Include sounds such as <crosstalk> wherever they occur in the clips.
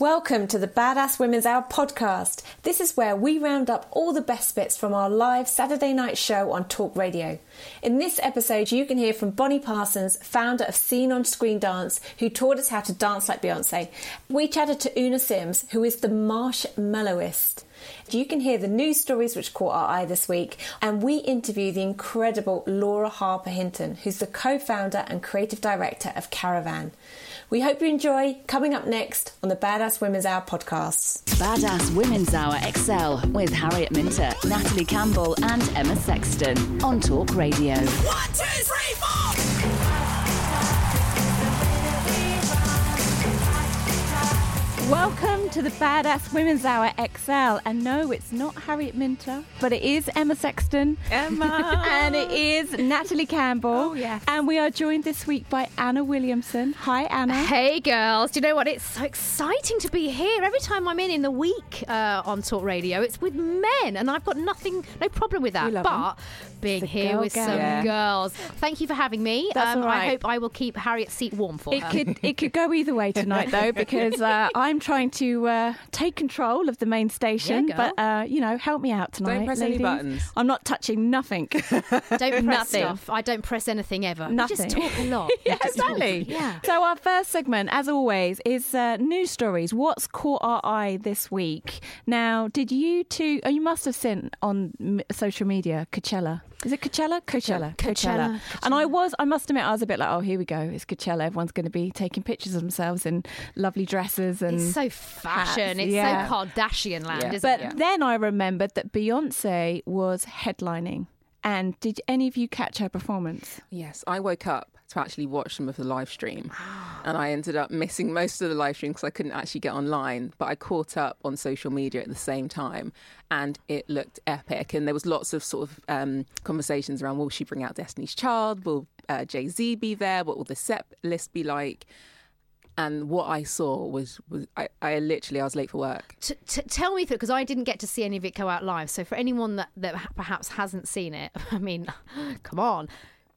Welcome to the Badass Women's Hour podcast. This is where we round up all the best bits from our live Saturday night show on Talk Radio. In this episode, you can hear from Bonnie Parsons, founder of Scene on Screen Dance, who taught us how to dance like Beyonce. We chatted to Una Sims, who is the marshmallowist. You can hear the news stories which caught our eye this week, and we interview the incredible Laura Harper Hinton, who's the co founder and creative director of Caravan. We hope you enjoy. Coming up next on the Badass Women's Hour podcasts. Badass Women's Hour XL with Harriet Minter, Natalie Campbell, and Emma Sexton on Talk Radio. One, two, three, four. Welcome to the Badass Women's Hour XL. And no, it's not Harriet Minter, but it is Emma Sexton. Emma. <laughs> and it is Natalie Campbell. Oh, yes. And we are joined this week by Anna Williamson. Hi, Anna. Hey girls, do you know what? It's so exciting to be here. Every time I'm in in the week uh, on Talk Radio, it's with men, and I've got nothing, no problem with that. We love But being It's here with gang. some Yeah. girls, thank you for having me. That's um, all I hope I will keep Harriet's seat warm for It her. could it could go either way tonight though <laughs> because uh, I'm trying to uh, take control of the main station, Yeah, but uh, you know, help me out tonight. Don't press any buttons. I'm not touching nothing. <laughs> don't press Nothing. stuff. I don't press anything ever. You Nothing. just talk a lot. <laughs> yeah, You exactly. Yeah. So our first segment, as always, is uh, news stories. What's caught our eye this week? Now, did you two? Oh, you must have seen on social media Coachella. Is it Coachella? Coachella. Coachella. And I was, I must admit, I was a bit like, oh, here we go. It's Coachella. Everyone's going to be taking pictures of themselves in lovely dresses and. It's so fashion. It's yeah. so Kardashian land, Yeah. isn't but it? But then I remembered that Beyonce was headlining. And did any of you catch her performance? Yes, I woke up to actually watch some of the live stream, and I ended up missing most of the live stream because I couldn't actually get online. But I caught up on social media at the same time, and it looked epic. And there was lots of sort of um, conversations around: Will she bring out Destiny's Child? Will uh, Jay Z be there? What will the set list be like? And what I saw was, was I, I literally I was late for work. T- t- tell me through because I didn't get to see any of it go out live. So for anyone that, that perhaps hasn't seen it, <laughs> I mean, <laughs> come on,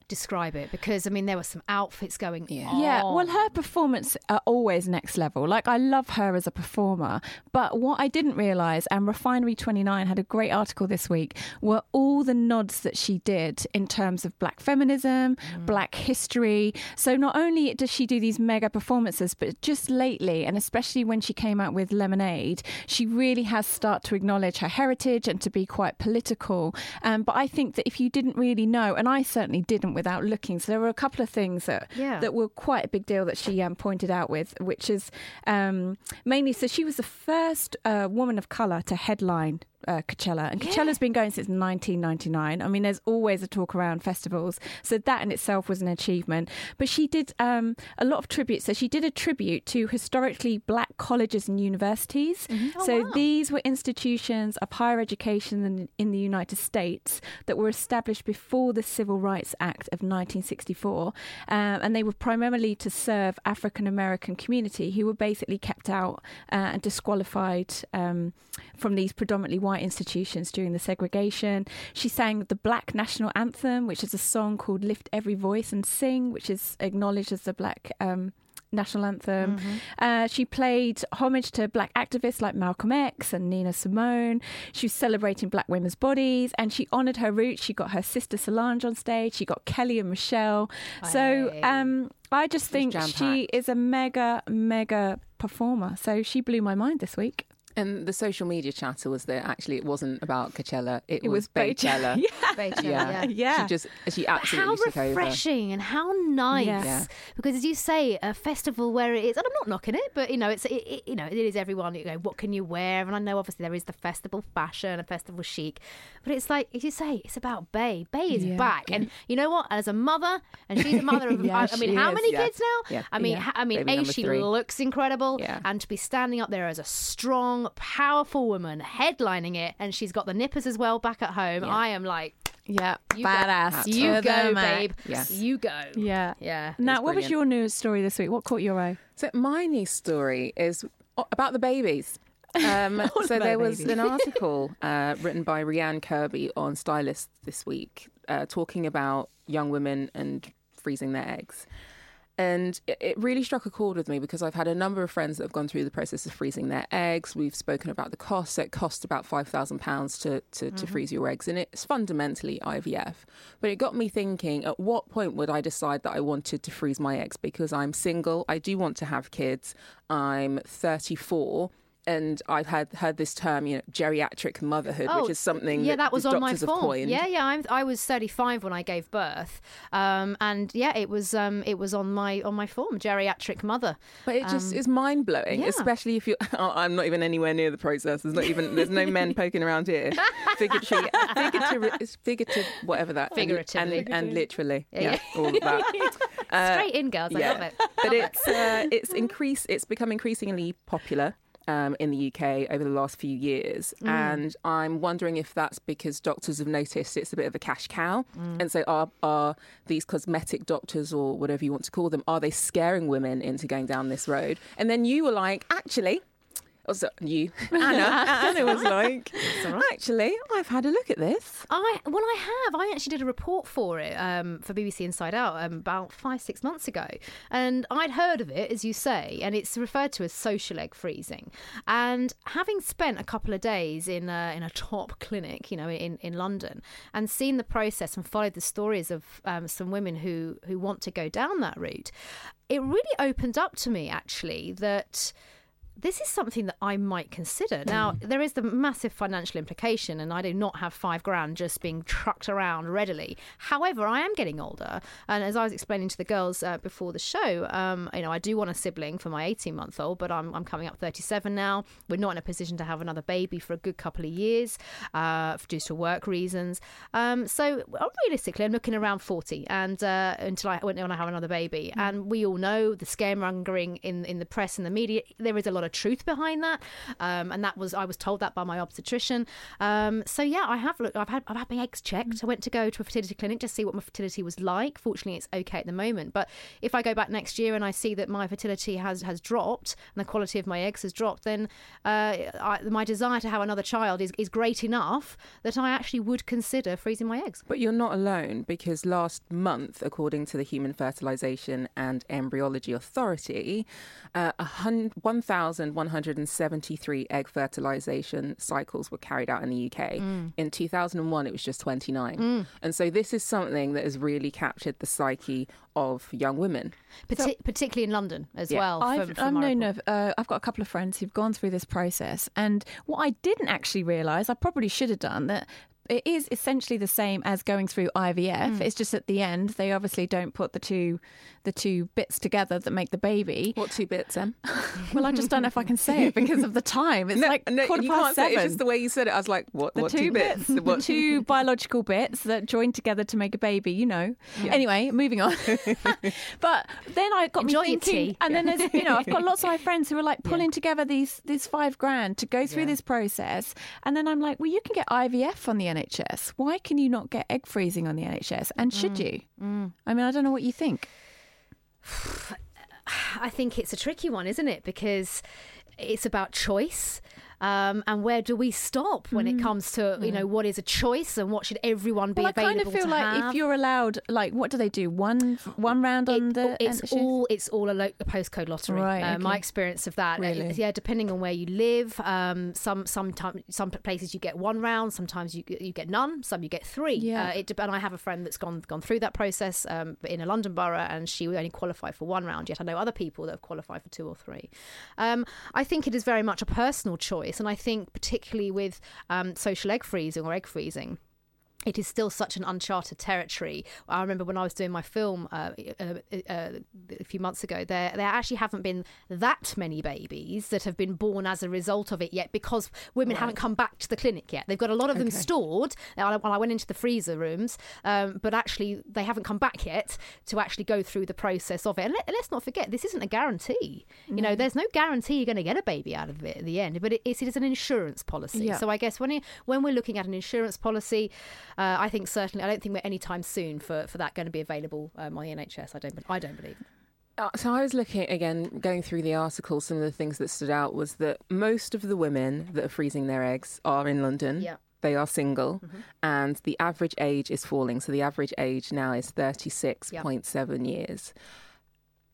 describe it because I mean there were some outfits going Yeah. on. Yeah, well, her performance are always next level. Like, I love her as a performer. But what I didn't realise, and Refinery 29 had a great article this week, were all the nods that she did in terms of black feminism, black history. So not only does she do these mega performances, but just lately, and especially when she came out with Lemonade, she really has started to acknowledge her heritage and to be quite political. Um, but I think that if you didn't really know, and I certainly didn't without looking, so there were a couple of things that Yeah. that were quite a big deal that she um, pointed out with, which is um, mainly so she was the first uh, woman of color to headline uh, Coachella, and Coachella's been going since 1999. I mean, there's always a talk around festivals, so that in itself was an achievement. But she did um, a lot of tributes. So she did a tribute to historically black colleges and universities. so these were institutions of higher education in, in the United States that were established before the Civil Rights Act of 1964, um, and they were primarily to serve African American community who were basically kept out uh, and disqualified um, from these predominantly white institutions during the segregation. She sang the Black National Anthem, which is a song called "Lift Every Voice and Sing," which is acknowledged as the Black. Um, national anthem. Mm-hmm. Uh, she played homage to black activists like Malcolm X and Nina Simone. She was celebrating black women's bodies and she honoured her roots. She got her sister Solange on stage. She got Kelly and Michelle. So um, I just think she is a mega, mega performer. So she blew my mind this week. And the social media chatter was that actually it wasn't about Coachella, it, It was was Beychella. <laughs> yeah. Beychella, Yeah. yeah. Yeah. She just she absolutely how took over. refreshing and how nice Yeah. Yeah. because as you say a festival where it is and i'm not knocking it but you know it's it, it, you know it is everyone you know what can you wear and i know obviously there is the festival fashion and festival chic but it's like as you say it's about bay bay is Yeah. back and you know what as a mother and she's a mother of <laughs> Yeah, I, I mean she how is, many yeah. kids now Yeah. i mean Yeah. ha- i mean Baby a she three. looks incredible Yeah. and to be standing up there as a strong powerful woman headlining it and she's got the nippers as well back at home i am like Yeah, you go. badass. You go, the babe. Yes. You go. Yeah. Yeah. Now, was what was your news story this week? What caught your eye? So my news story is about the babies. <laughs> Um, so about there was babies. an <laughs> article uh, written by Rianne Kirby on Stylist this week, uh, talking about young women and freezing their eggs. And it, really struck a chord with me because I've had a number of friends that have gone through the process of freezing their eggs. We've spoken about the cost. So it costs about five thousand pounds to to to mm-hmm. freeze your eggs, and it's fundamentally IVF. But it got me thinking: at what point would I decide that I wanted to freeze my eggs? Because I'm single, I do want to have kids. I'm 34. And I've had heard this term, you know, geriatric motherhood, which is something Oh, yeah, that, that was on my form. Yeah, yeah. I'm, I was 35 when I gave birth, um, and yeah, it was um, it was on my on my form, geriatric mother. But it just Um, is mind blowing, yeah. especially if you. <laughs> Oh, I'm not even anywhere near the process. There's not even. There's no men <laughs> poking around here. Figurative, figurative, it's figurative, whatever that. and- Figuratively. and, and, literally, Yeah, yeah, yeah. all of that. Uh, <laughs> Straight in, girls. I love it. but it's uh, it's increase. It's become increasingly popular. Um, in the UK over the last few years, Mm. and I'm wondering if that's because doctors have noticed it's a bit of a cash cow, Mm. and so are are these cosmetic doctors or whatever you want to call them, are they scaring women into going down this road? And then you were like, actually, also you, <laughs> Anna, Anna was like, actually, I've had a look at this. I well, I have. I actually did a report for it um, for BBC Inside Out um, about five six months ago, and I'd heard of it, as you say, and it's referred to as social egg freezing. And having spent a couple of days in a, in a top clinic, you know, in in London, and seen the process and followed the stories of um, some women who who want to go down that route, it really opened up to me actually that this is something that I might consider. Now, there is the massive financial implication, and I do not have five grand just being trucked around readily. However, I am getting older, and as I was explaining to the girls uh, before the show, um, you know, I do want a sibling for my 18 month old, but I'm, I'm coming up 37 now. We're not in a position to have another baby for a good couple of years uh, due to work reasons. Um, so, uh, realistically, I'm looking around 40 and uh, until I when, when I have another baby. And we all know the scaremongering in in the press and the media. There is a lot of truth behind that, um, and that was I was told that by my obstetrician. Um, so yeah, I have looked. I've had I've had my eggs checked. I went to go to a fertility clinic to see what my fertility was like. Fortunately, it's okay at the moment. But if I go back next year and I see that my fertility has has dropped and the quality of my eggs has dropped, then uh, I, my desire to have another child is is great enough that I actually would consider freezing my eggs. But you're not alone because last month, according to the Human Fertilization and Embryology Authority, uh, a hun- 1,173 egg fertilization cycles were carried out in the UK. In 2001, it was just 29. And so this is something that has really captured the psyche of young women. Parti- particularly in London as Yeah. well. I've, from- I've from known of, uh, I've got a couple of friends who've gone through this process, and what I didn't actually realise, I probably should have done that. It is essentially the same as going through IVF. Mm. It's just at the end they obviously don't put the two, the two bits together that make the baby. What two bits, Em? <laughs> Well, I just don't know if I can say it because of the time. It's no, like no, quarter you past can't say it. seven. It's just the way you said it. I was like, what, the what two, two bits? the What- two <laughs> biological bits that join together to make a baby. You know. Anyway, moving on. <laughs> but then I got Enjoy me thinking, and then there's you know I've got lots of my friends who are like pulling together these these five grand to go through Yeah. this process, and then I'm like, well, you can get IVF on the NHS. Why can you not get egg freezing on the NHS? And should Mm. you? I mean, I don't know what you think. <sighs> I think it's a tricky one, isn't it? Because it's about choice. Um, and where do we stop when it comes to you know what is a choice and what should everyone be Well, I kind of feel like have? if you're allowed, like, what do they do? One one round on the it's all it's all a, lo- a postcode lottery. Right, Uh, My experience of that, uh, Really? yeah, depending on where you live, um, some sometimes some places you get one round, sometimes you you get none, some you get three. Yeah. Uh, it, and I have a friend that's gone gone through that process um, in a London borough, and she only qualified for one round. Yet I know other people that have qualified for two or three. Um, I think it is very much a personal choice, and I think particularly with um, social egg freezing or egg freezing it is still such an uncharted territory. I remember when I was doing my film uh, uh, uh, a few months ago, there there actually haven't been that many babies that have been born as a result of it yet because women haven't come back to the clinic yet. They've got a lot of them stored. When I went into the freezer rooms, um, but actually they haven't come back yet to actually go through the process of it. And let, us not forget, this isn't a guarantee. You know, there's no guarantee you're going to get a baby out of it at the end, but it is, it is an insurance policy. Yeah. So I guess when it, when we're looking at an insurance policy, uh, I think certainly I don't think we're any time soon for, for that going to be available um, on the NHS. I don't I don't believe. Uh, so I was looking again, going through the article. Some of the things that stood out was that most of the women that are freezing their eggs are in London. Yeah. They are single, and the average age is falling. So the average age now is thirty-six point seven years.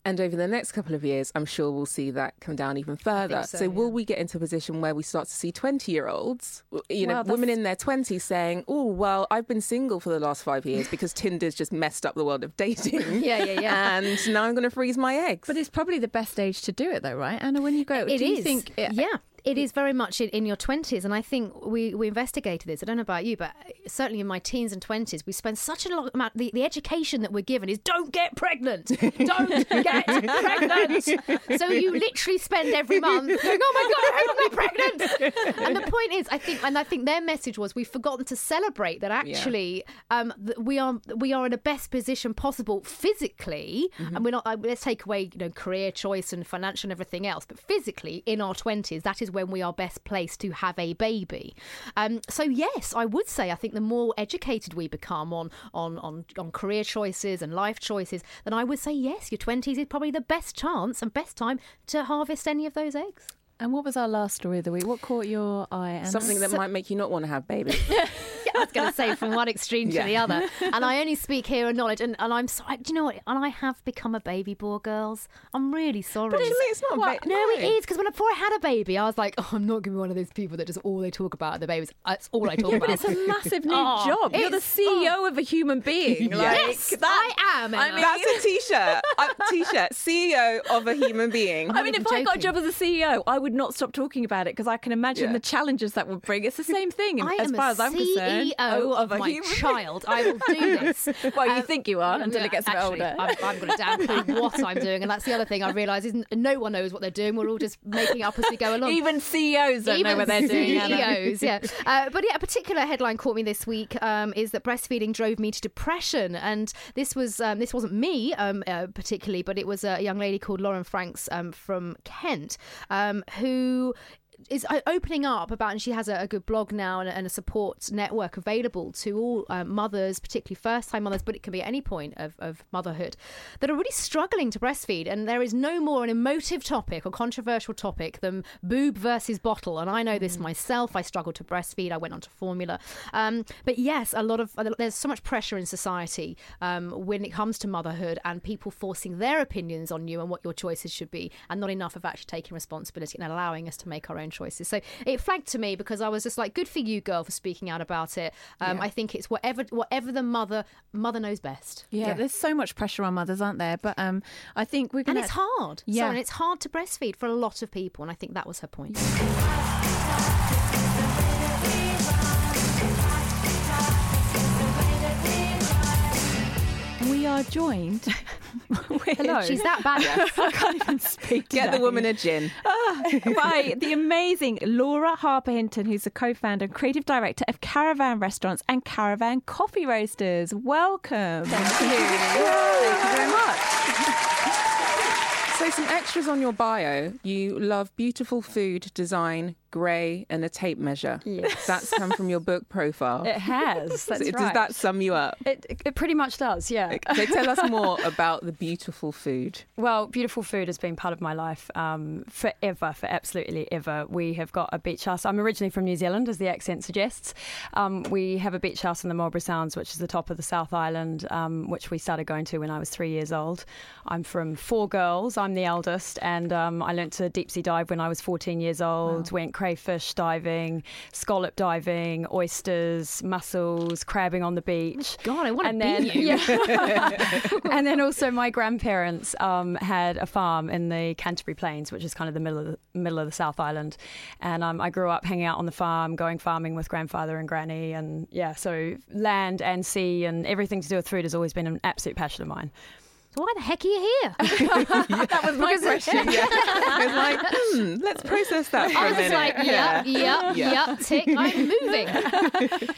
And over the next couple of years, I'm sure we'll see that come down even further. so, will yeah. we get into a position where we start to see 20 year olds, you know, Well, women in their 20s saying, oh, well, I've been single for the last five years because Tinder's just messed up the world of dating. <laughs> Yeah, yeah, yeah. And now I'm going to freeze my eggs. But it's probably the best age to do it, though, right? Anna, when you go, It do you is. think? Eh, yeah. It is very much in, in your 20s. And I think we, we investigated this. I don't know about you, but certainly in my teens and 20s, we spend such a long amount. The, the education that we're given is don't get pregnant. Don't <laughs> get pregnant. So you literally spend every month going, oh my God, I hope I'm not pregnant. And the point is, I think, and I think their message was we've forgotten to celebrate that actually um, that we are we are in the best position possible physically. And we're not, uh, let's take away, you know, career choice and financial and everything else, but physically in our 20s, that is when we are best placed to have a baby. Um, so yes, I would say I think the more educated we become on on on, on career choices and life choices, then I would say yes, your 20s is probably the best chance and best time to harvest any of those eggs. And what was our last story of the week? What caught your eye? Anna? Something that might make you not want to have babies. <laughs> I was going to say from one extreme to Yeah. the other. <laughs> And I only speak here in knowledge. And, and I'm sorry. Do you know what? And I have become a baby bore, girls. I'm really sorry. But actually, it's not a What? ba- No, it no. is. Because when before I had a baby, I was like, oh, I'm not going to be one of those people that just all they talk about are the babies. That's all I talk Yeah, about. but it's a massive new <laughs> Oh, job. You're the it's- oh. CEO of a human being. Like, Yes, that- I am. I mean- That's a t-shirt. A t-shirt. CEO of a human being. I mean, if even I got a job as a CEO, I would not stop talking about it because I can imagine Yeah. the challenges that would bring. It's the same <laughs> thing I as far as I'm CEO concerned. of, a my human child. I will do <laughs> this. Well, you Um, think you are until it gets a bit actually, older. I've, I've got a damn clue <laughs> what I'm doing, and that's the other thing I realise is no one knows what they're doing. We're all just making up as we go along. Even CEOs don't know what they're doing. CEOs, yeah. Uh, but yeah, a particular headline caught me this week um, is that breastfeeding drove me to depression, and this was um, this wasn't me um, uh, particularly, but it was a young lady called Lauren Franks um, from Kent um, who is opening up about, and she has a, a good blog now and, a- and a support network available to all um, mothers, particularly first time mothers, but it can be at any point of, of motherhood, that are really struggling to breastfeed. And there is no more an emotive topic or controversial topic than boob versus bottle. And I know this myself. I struggled to breastfeed. I went on to formula. Um, but yes, a lot of there's so much pressure in society um, when it comes to motherhood and people forcing their opinions on you and what your choices should be, and not enough of actually taking responsibility and allowing us to make our own choices. So it flagged to me because I was just like, good for you, girl, for speaking out about it. Um, I think it's whatever whatever the mother mother knows best. Yeah, there's so much pressure on mothers, aren't there? But um, I think we're gonna... And it's hard. Yeah. So, and it's hard to breastfeed for a lot of people. And I think that was her point. <laughs> are joined. <laughs> with, Hello. She's that bad. <laughs> I can't even speak. Get the woman a gin. Ah, by the amazing Laura Harper Hinton, who's the co founder and creative director of Caravan Restaurants and Caravan Coffee Roasters. Welcome. Thank you. Thank you very much. So, some extras on your bio. You love beautiful food, design, grey, and a tape measure. Yes. That's come from your book profile. <laughs> It has. <laughs> That's So right. Does that sum you up? It, it pretty much does, yeah. So tell us <laughs> more about the beautiful food. Well, beautiful food has been part of my life um, forever, for absolutely ever. We have got a beach house. I'm originally from New Zealand, as the accent suggests. Um, we have a beach house in the Marlborough Sounds, which is the top of the South Island, um, which we started going to when I was three years old. I'm from four girls. I'm the eldest, and um, I learnt to deep sea dive when I was 14 years old. Went crayfish diving, scallop diving, oysters, mussels, crabbing on the beach. God, I want to and be then, you. Yeah. <laughs> and then also my grandparents um, had a farm in the Canterbury Plains, which is kind of the middle of the middle of the South Island, and um, I grew up hanging out on the farm, going farming with grandfather and granny, and yeah, so land and sea and everything to do with food has always been an absolute passion of mine. Why the heck are you here? <laughs> <laughs> that was my question. Yeah. <laughs> I was like, hmm, let's process that for I a was minute. like, yep, yep, Yeah. yep, tick, I'm moving.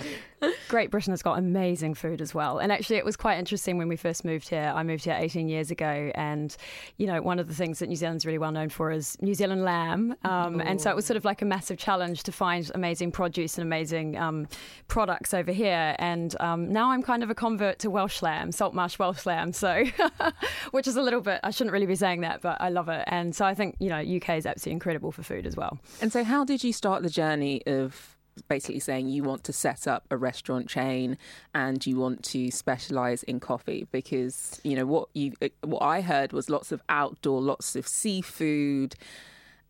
Great Britain has got amazing food as well. And actually, it was quite interesting when we first moved here. I moved here 18 years ago. And, you know, one of the things that New Zealand's really well known for is New Zealand lamb. Um, and so it was sort of like a massive challenge to find amazing produce and amazing um, products over here. And um, now I'm kind of a convert to Welsh lamb, saltmarsh Welsh lamb. So, <laughs> which is a little bit, I shouldn't really be saying that, but I love it. And so I think, you know, UK is absolutely incredible for food as well. And so, how did you start the journey of basically saying you want to set up a restaurant chain and you want to specialize in coffee? Because you know what you what I heard was lots of outdoor, lots of seafood,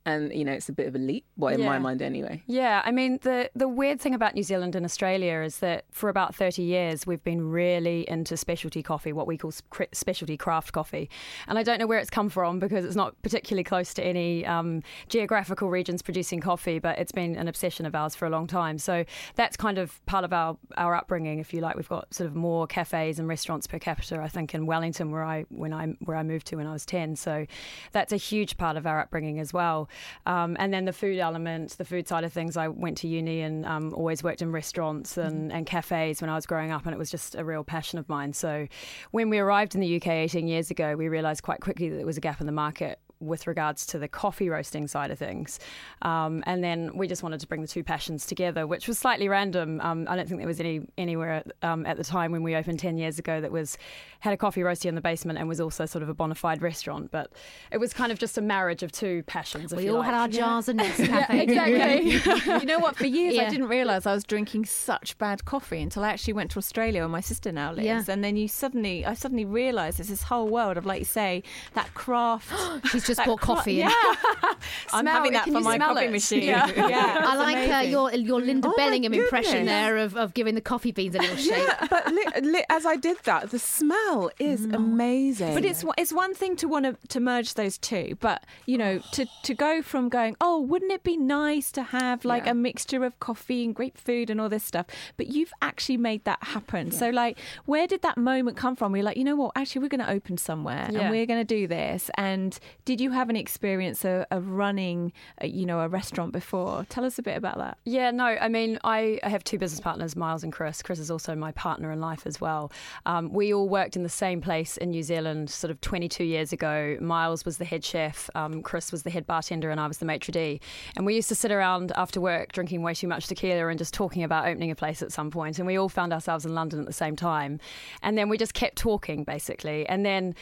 and you know it's a bit of a leap. Well, in my mind, anyway. Yeah, I mean the the weird thing about New Zealand and Australia is that for about thirty years we've been really into specialty coffee, what we call specialty craft coffee, and I don't know where it's come from because it's not particularly close to any um, geographical regions producing coffee, but it's been an obsession of ours for a long time. So that's kind of part of our our upbringing, if you like. We've got sort of more cafes and restaurants per capita, I think, in Wellington where I when I where I moved to when I was ten. So that's a huge part of our upbringing as well. Um, and then the food element, the food side of things. I went to uni and um, always worked in restaurants and, and cafes when I was growing up, and it was just a real passion of mine. So when we arrived in the UK 18 years ago, we realised quite quickly that there was a gap in the market with regards to the coffee roasting side of things. Um, and then we just wanted to bring the two passions together, which was slightly random. Um, I don't think there was any anywhere um, at the time when we opened 10 years ago that was had a coffee roastery in the basement and was also sort of a bona fide restaurant. But it was kind of just a marriage of two passions. if We you all like. had our jars of <laughs> Nescafe. Yeah, exactly. <laughs> you know what? For years, I didn't realise I was drinking such bad coffee until I actually went to Australia, where my sister now lives. Yeah. And then you suddenly, I suddenly realised there's this whole world of, like you say, that craft. <gasps> She's just that bought cra- coffee in. Yeah, <laughs> <laughs> I'm having that for my coffee it? machine. Yeah. <laughs> yeah. I like uh, your your Linda Oh Bellingham impression there of, of giving the coffee beans a little shake. Yeah, but li- li- as I did that, the smell is amazing. But it's it's one thing to want to, to merge those two, but you know, to to go from going, oh, wouldn't it be nice to have like Yeah. a mixture of coffee and great food and all this stuff? But you've actually made that happen. So, like, where did that moment come from? Where you're like, you know what? Actually, we're going to open somewhere Yeah. and we're going to do this. And did you have an experience of, of running, you know, a restaurant before? Tell us a bit about that. Yeah, no, I mean, I, I have two business partners, Miles and Chris. Chris is also my partner in life as well. Um, we all worked in the same place in New Zealand sort of 22 years ago. Miles was the head chef, um, Chris was the head bartender, and I was the maitre d'. And we used to sit around after work drinking way too much tequila and just talking about opening a place at some point. And we all found ourselves in London at the same time. And then we just kept talking, basically. And then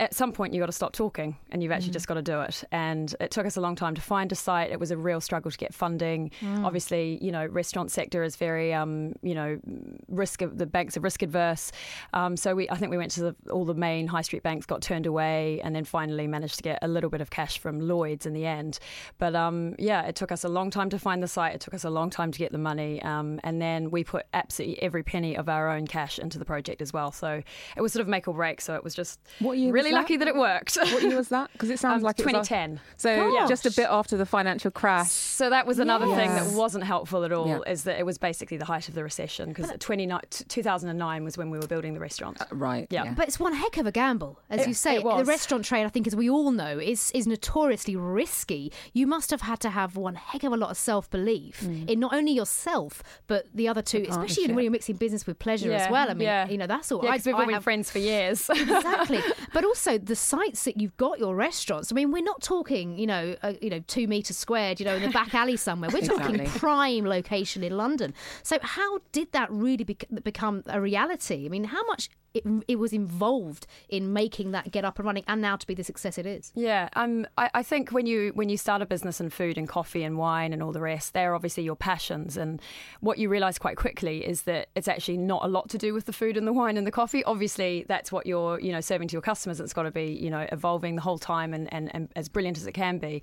at some point, you got to stop talking and you've actually just got to do it. And it took us a long time to find a site. It was a real struggle to get funding. Obviously, you know, restaurant sector is very, um, you know, risk of the banks are risk adverse. Um, so we, I think we went to the, all the main high street banks, got turned away, and then finally managed to get a little bit of cash from Lloyd's in the end. But um, yeah, it took us a long time to find the site. It took us a long time to get the money, um, and then we put absolutely every penny of our own cash into the project as well. So it was sort of make or break. So it was just What year really that? lucky that it worked. what year <laughs> was that? Because it sounds Um, like it was a- 2010. so Gosh. just a bit after the financial crash. So that was another thing that wasn't helpful at all. Yeah. Is that it was basically the height of the recession because 2009 was when we were building the restaurant. Right. Yeah. But it's one heck of a gamble, as It- you say. it The restaurant trade, I think, as we all know, is is notoriously risky. You must have had to have one heck of a lot of self belief Mm. in not only yourself but the other two, especially when you're mixing business with pleasure as Yeah, well. I mean, yeah. you know, that's all. Yeah, I- because we've I been have- friends for years. <laughs> exactly. But also the sites that you've got your restaurants. I mean, we're not talking, you know, uh, you know, two meters squared, you know, in the back alley somewhere. We're talking prime location in London. So how did that really bec- become a reality? I mean, how much it, it was involved in making that get up and running, and now to be the success it is. Yeah, um, I, I think when you when you start a business in food and coffee and wine and all the rest, they're obviously your passions. And what you realise quite quickly is that it's actually not a lot to do with the food and the wine and the coffee. Obviously, that's what you're you know serving to your customers. It's got to be you know evolving the whole time and, and, and as brilliant as it can be.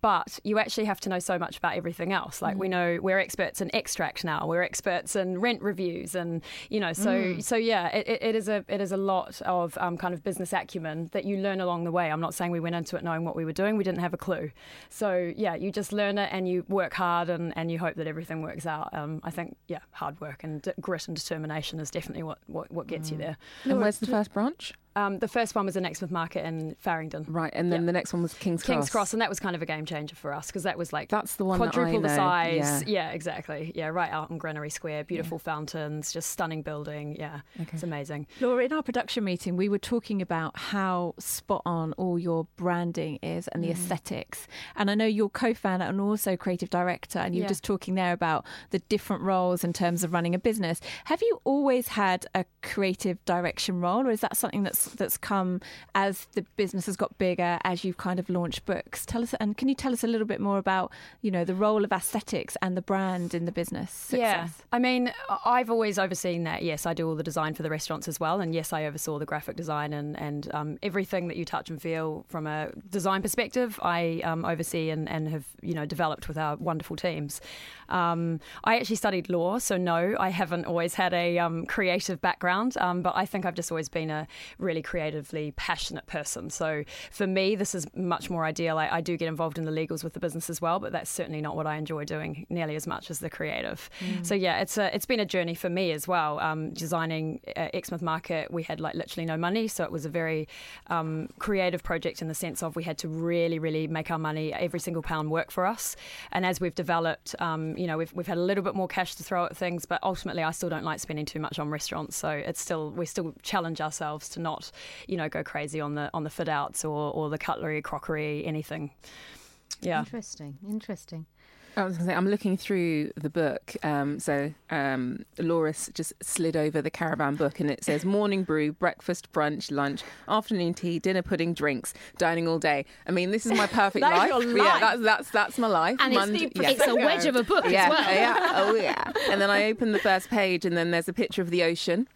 But you actually have to know so much about everything else. Like we know we're experts in extract now. We're experts in rent reviews and you know so Mm. so yeah, it, it, it is a it is a lot of um, kind of business acumen that you learn along the way. I'm not saying we went into it knowing what we were doing. We didn't have a clue. So yeah, you just learn it and you work hard and, and you hope that everything works out. Um, I think yeah, hard work and d- grit and determination is definitely what what, what gets you there. And where's the first branch? Um, the first one was the Exmouth Market in Farringdon. Right, and then the next one was King's Cross. King's Cross, and that was kind of a game changer for us because that was like That's the one quadruple the size. yeah. exactly. Yeah, right out in Granary Square. Beautiful fountains, just stunning building. Yeah, it's amazing. Laura, in our production meeting, we were talking about how spot on all your branding is and the Mm. aesthetics. And I know you're co founder and also creative director, and you were Yeah. just talking there about the different roles in terms of running a business. Have you always had a creative direction role, or is that something that's that's come as the business has got bigger, as you've kind of launched books? Tell us, and can you tell us a little bit more about, you know, the role of aesthetics and the brand in the business Yeah. I mean, I've always overseen that. Yes, I do all the design for the restaurants as well, and yes, I oversaw the graphic design and and um, everything that you touch and feel from a design perspective. I um, oversee and, and have you know developed with our wonderful teams. Um, I actually studied law, so no, I haven't always had a um, creative background, um, but I think I've just always been a really creatively passionate person. So for me, this is much more ideal. I, I do get involved in the legals with the business as well, but that's certainly not what I enjoy doing nearly as much as the creative. Mm. So yeah, it's a, it's been a journey for me as well. Um, designing uh, Exmouth Market, we had like literally no money, so it was a very um, creative project in the sense of we had to really, really make our money, every single pound work for us. And as we've developed, um, you know, we've we've had a little bit more cash to throw at things, but ultimately, I still don't like spending too much on restaurants. So it's still we still challenge ourselves to not, you know, go crazy on the on the fit outs or or the cutlery, crockery, anything. Yeah. Interesting. Interesting. I was going to say, I'm looking through the book. Um, so um, Laura's just slid over the caravan book and it says morning brew, breakfast, brunch, lunch, afternoon tea, dinner pudding, drinks, dining all day. I mean, this is my perfect <laughs> That's life. your Yeah, that's, that's, that's my life. And it's Mond- the- it's a wedge of a book as well. Yeah. Oh, yeah. And then I open the first page and then there's a picture of the ocean.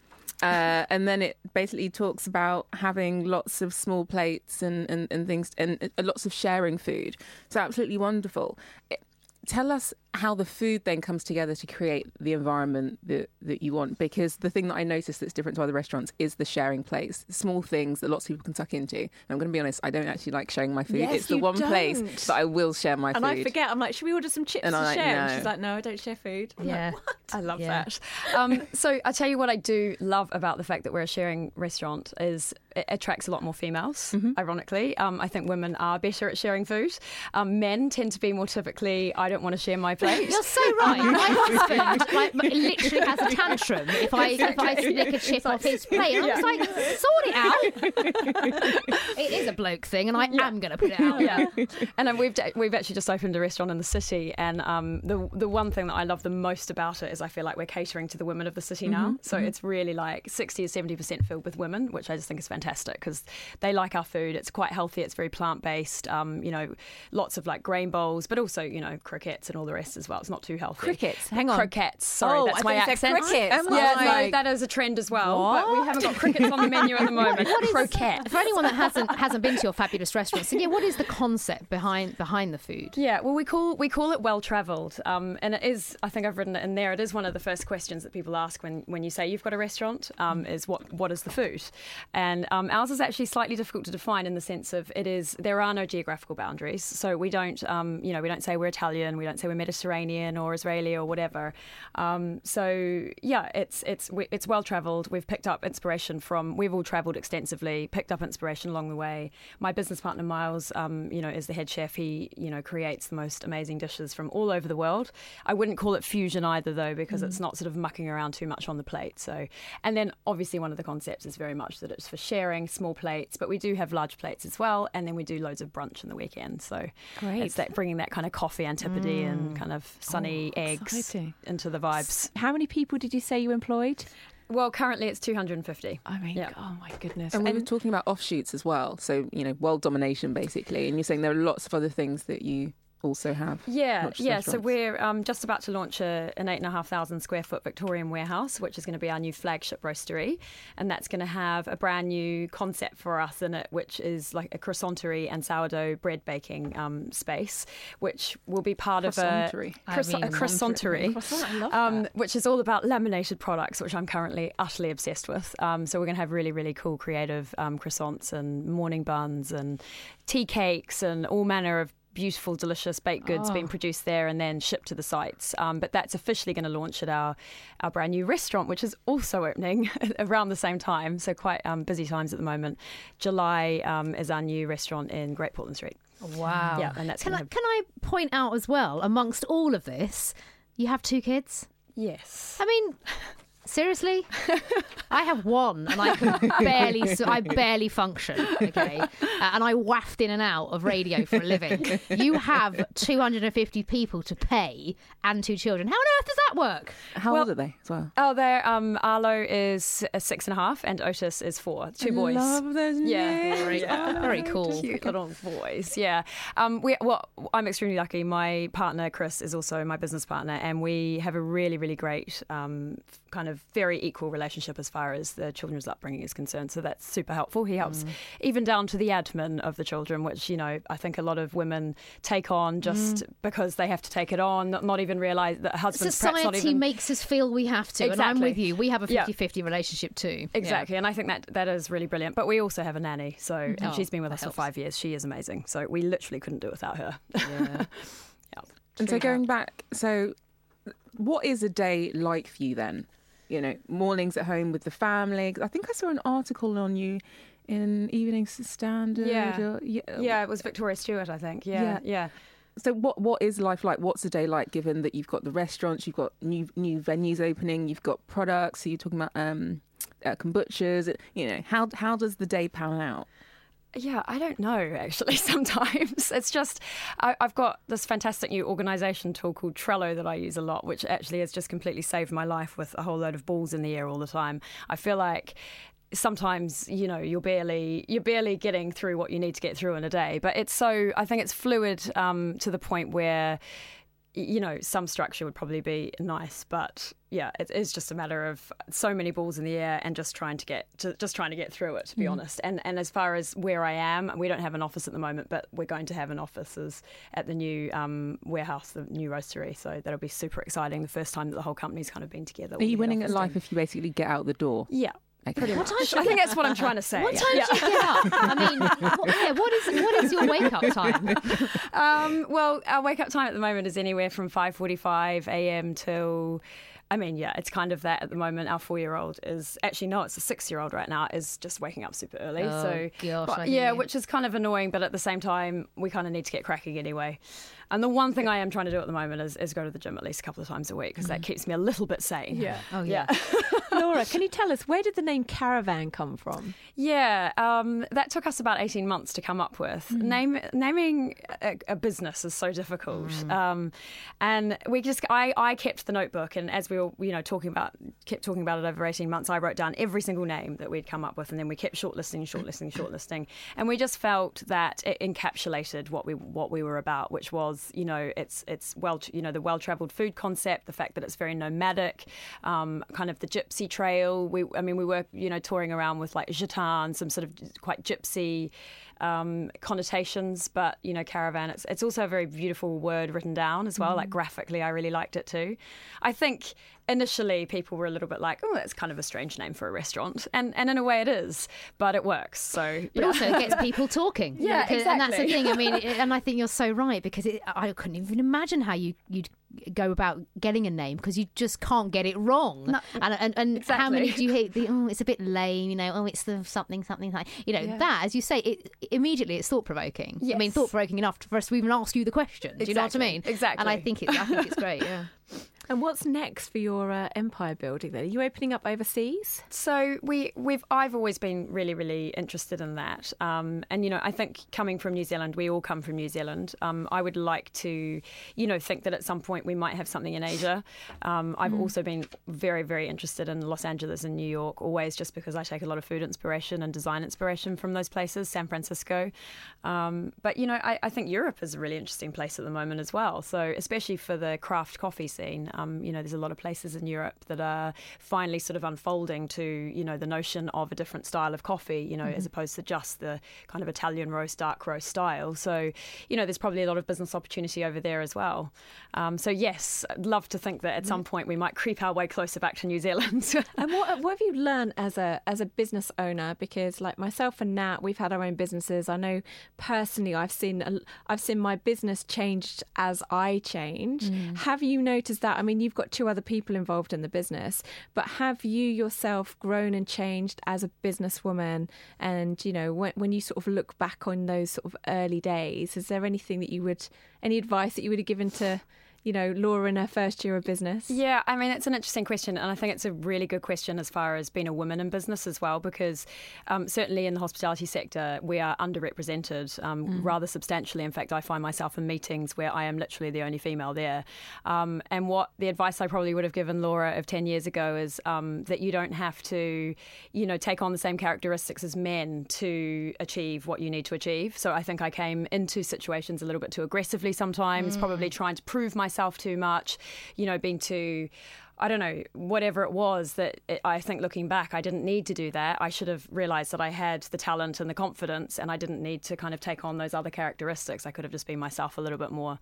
Uh, and then it basically talks about having lots of small plates and, and, and things and uh, lots of sharing food. So absolutely wonderful. It- tell us how the food then comes together to create the environment that, that you want because the thing that i noticed that's different to other restaurants is the sharing plates small things that lots of people can tuck into and i'm going to be honest i don't actually like sharing my food Yes, it's the you one place don't. that i will share my and food And I forget. I'm like, should we order some chips And to I'm like, share? And she's like, no, I don't share food. I'm Yeah. Like, what? I love Yeah. that. Um, so I tell you what I do love about the fact that we're a sharing restaurant is it attracts a lot more females. Ironically, um, I think women are better at sharing food. Um, men tend to be more typically, I don't want to share my <laughs> plate. You're so right. My <laughs> husband like, literally has a tantrum if I if I snick a chip off his plate. And I'm just like, sort it out. <laughs> it is a bloke thing, and I am going to put it out. yeah. And um, we've we've actually just opened a restaurant in the city, and um, the the one thing that I love the most about it is I feel like we're catering to the women of the city now. Mhm, So mhm. it's really like sixty or seventy percent filled with women, which I just think is fantastic because they like our food. It's quite healthy. It's very plant based. Um, you know, lots of like grain bowls, but also you know crickets and all the rest as well. It's not too healthy. Crickets? Hang on. Croquettes. Sorry, Oh, that's I my thought you said accent. crickets. I yeah, was no, that is a trend as well. But we haven't got crickets on the menu at the <laughs> moment. What is- Croquettes. For anyone that hasn't hasn't been to your fabulous restaurant, so yeah, what is the concept behind behind the food? Yeah, well, we call we call it well travelled, um, and it is. I think I've written it in there. It is one of the first questions that people ask when, when you say you've got a restaurant. Um, is what what is the food? And um, ours is actually slightly difficult to define in the sense of it is there are no geographical boundaries. So we don't um, you know we don't say we're Italian, we don't say we're Mediterranean or Israeli or whatever. Um, so yeah, it's it's we- it's well travelled. We've picked up inspiration from. We've all travelled extensively, picked up inspiration along the way. My business partner Miles, um, you know, is the head chef. He you know creates the most amazing dishes from all over the world. I wouldn't call it fusion either though because it's not sort of mucking around too much on the plate. So and then obviously one of the concepts is very much that it's for sharing layering small plates, but we do have large plates as well, and then we do loads of brunch on the weekend. So Great. it's that bringing that kind of coffee antipode and Mm. kind of sunny Oh, eggs exciting. into the vibes. How many people did you say you employed? Well, currently it's 250. I mean, Yeah. oh my goodness. And we were talking about offshoots as well. So, you know, world domination basically. And you're saying there are lots of other things that you also have. Yeah, yeah. So we're um, just about to launch a, an eight and a half thousand square foot Victorian warehouse, which is going to be our new flagship roastery, and that's going to have a brand new concept for us in it, which is like a croissanterie and sourdough bread baking um, space, which will be part of a, Croissanterie. I mean, a croissanterie, Croissant, um, which is all about laminated products, which I'm currently utterly obsessed with. Um, so we're going to have really, really cool, creative um, croissants and morning buns and tea cakes and all manner of beautiful, delicious baked goods Oh. being produced there and then shipped to the sites. Um, but that's officially going to launch at our our brand new restaurant, which is also opening <laughs> around the same time. So quite um, busy times at the moment. July um, is our new restaurant in Great Portland Street. Wow. Yeah, and that's can I, have- can I point out as well, amongst all of this, you have two kids? Yes. I mean, seriously? <laughs> I have one and I can <laughs> barely, s- I barely function, okay? Uh, and I waft in and out of radio for a living. You have 250 people to pay and two children. How on earth does that work? How Well- old are they as well? Oh, there. Um, Arlo is uh, six and a half, and Otis is four. Two boys. Love those Yeah, names. Very, Yeah. very cool. Cute little boys. Yeah. Um, we, well, I'm extremely lucky. My partner, Chris, is also my business partner, and we have a really, really great, um, kind of very equal relationship as far as the children's upbringing is concerned. So that's super helpful. He helps Mm. even down to the admin of the children, which, you know, I think a lot of women take on just because they have to take it on, not, not even realize that husbands perhaps not Society even. makes us feel we have to. Exactly. And I'm with you. We have a Yeah. 50 50 relationship too. Exactly, and I think that that is really brilliant. But we also have a nanny, so and Oh, she's been with us helps. for five years. She is amazing. So we literally couldn't do it without her. Yeah. <laughs> yeah. And so going back, so what is a day like for you then? You know, mornings at home with the family. I think I saw an article on you in Evening Standard. Yeah. or- yeah. Yeah, it was Victoria Stewart, I think. Yeah, Yeah. yeah. So what what is life like? What's a day like? Given that you've got the restaurants, you've got new new venues opening, you've got products. So you're talking about um, uh, kombuchas. You know, how how does the day pan out? Yeah, I don't know <laughs> actually. Sometimes it's just I, I've got this fantastic new organisation tool called Trello that I use a lot, which actually has just completely saved my life with a whole load of balls in the air all the time. I feel like sometimes you know you're barely you're barely getting through what you need to get through in a day, but it's so I think it's fluid um, to the point where you know, some structure would probably be nice, but yeah, it is just a matter of so many balls in the air and just trying to get to, just trying to get through it. To be Mhm. honest, and and as far as where I am, we don't have an office at the moment, but we're going to have an office at the new um, warehouse, the new roastery. So that'll be super exciting. The first time that the whole company's kind of been together. Are you winning at life if you basically get out the door? Yeah. Okay. What time do you I think get- that's what I'm trying to say. What time Yeah. do you get up? I mean, what, yeah, what is what is your wake up time? <laughs> um, well, our wake up time at the moment is anywhere from 5:45 a.m. till. I mean, yeah, it's kind of that at the moment. Our four-year-old is actually no, it's a six-year-old right now is just waking up super early. Oh, so gosh, but I yeah, which is kind of annoying, but at the same time, we kind of need to get cracking anyway. And the one thing I am trying to do at the moment is, is go to the gym at least a couple of times a week because that keeps me a little bit sane. Yeah. Oh yeah. <laughs> Laura, can you tell us where did the name Caravan come from? Yeah, um, that took us about 18 months to come up with. Name, naming a, a business is so difficult. Um, and we just, I, I kept the notebook, and as we were, you know, talking about, kept talking about it over 18 months, I wrote down every single name that we'd come up with, and then we kept shortlisting, shortlisting, shortlisting. And we just felt that it encapsulated what we, what we were about, which was, you know, it's, it's well, you know, the well traveled food concept, the fact that it's very nomadic, um, kind of the gypsy trail. We, I mean, we were, you know, touring around with like Gitan, some sort of quite gypsy um, connotations, but you know, caravan. It's it's also a very beautiful word written down as well. Like graphically, I really liked it too. I think initially people were a little bit like, oh, that's kind of a strange name for a restaurant, and and in a way it is, but it works. So But yeah. also it gets <laughs> people talking. Yeah, Because- And that's the thing. I mean, <laughs> and I think you're so right because it, I couldn't even imagine how you you'd go about getting a name because you just can't get it wrong. and and, and how many do you hate? The oh, it's a bit lame. You know, oh, it's the something something like you know Yeah. that as you say it immediately it's thought provoking. I mean, thought provoking enough for us to even ask you the question. Do you know what I mean? Exactly. And I think it, I think it's great. Yeah. <laughs> And what's next for your uh, empire building? Then are you opening up overseas? So we we've I've always been really really interested in that, um, and you know I think coming from New Zealand, we all come from New Zealand. Um, I would like to, you know, think that at some point we might have something in Asia. Um, I've Mm. also been very very interested in Los Angeles and New York, always just because I take a lot of food inspiration and design inspiration from those places. San Francisco, um, but you know I, I think Europe is a really interesting place at the moment as well. So especially for the craft coffee scene, um, you know, there's a lot of places in Europe that are finally sort of unfolding to you know the notion of a different style of coffee, you know, Mm-hmm. as opposed to just the kind of Italian roast, dark roast style. So you know, there's probably a lot of business opportunity over there as well. Um, so yes, I'd love to think that at Mm-hmm. some point we might creep our way closer back to New Zealand. <laughs> And what, what have you learned as a as a business owner? Because like myself and Nat, we've had our own businesses. I know personally, I've seen I've seen my business changed as I change. Have you noticed that? I mean, you've got two other people involved in the business, but have you yourself grown and changed as a businesswoman? And you know, when when you sort of look back on those sort of early days, is there anything that you would any advice that you would have given to you know, Laura in her first year of business? Yeah, I mean, it's an interesting question. And I think it's a really good question as far as being a woman in business as well, because um, certainly in the hospitality sector, we are underrepresented um, rather substantially. In fact, I find myself in meetings where I am literally the only female there. Um, and what the advice I probably would have given Laura of 10 years ago is um, that you don't have to, you know, take on the same characteristics as men to achieve what you need to achieve. So I think I came into situations a little bit too aggressively sometimes, probably trying to prove myself too much, you know, being too. I don't know, whatever it was that it, I think looking back, I didn't need to do that. I should have realized that I had the talent and the confidence, and I didn't need to kind of take on those other characteristics. I could have just been myself a little bit more.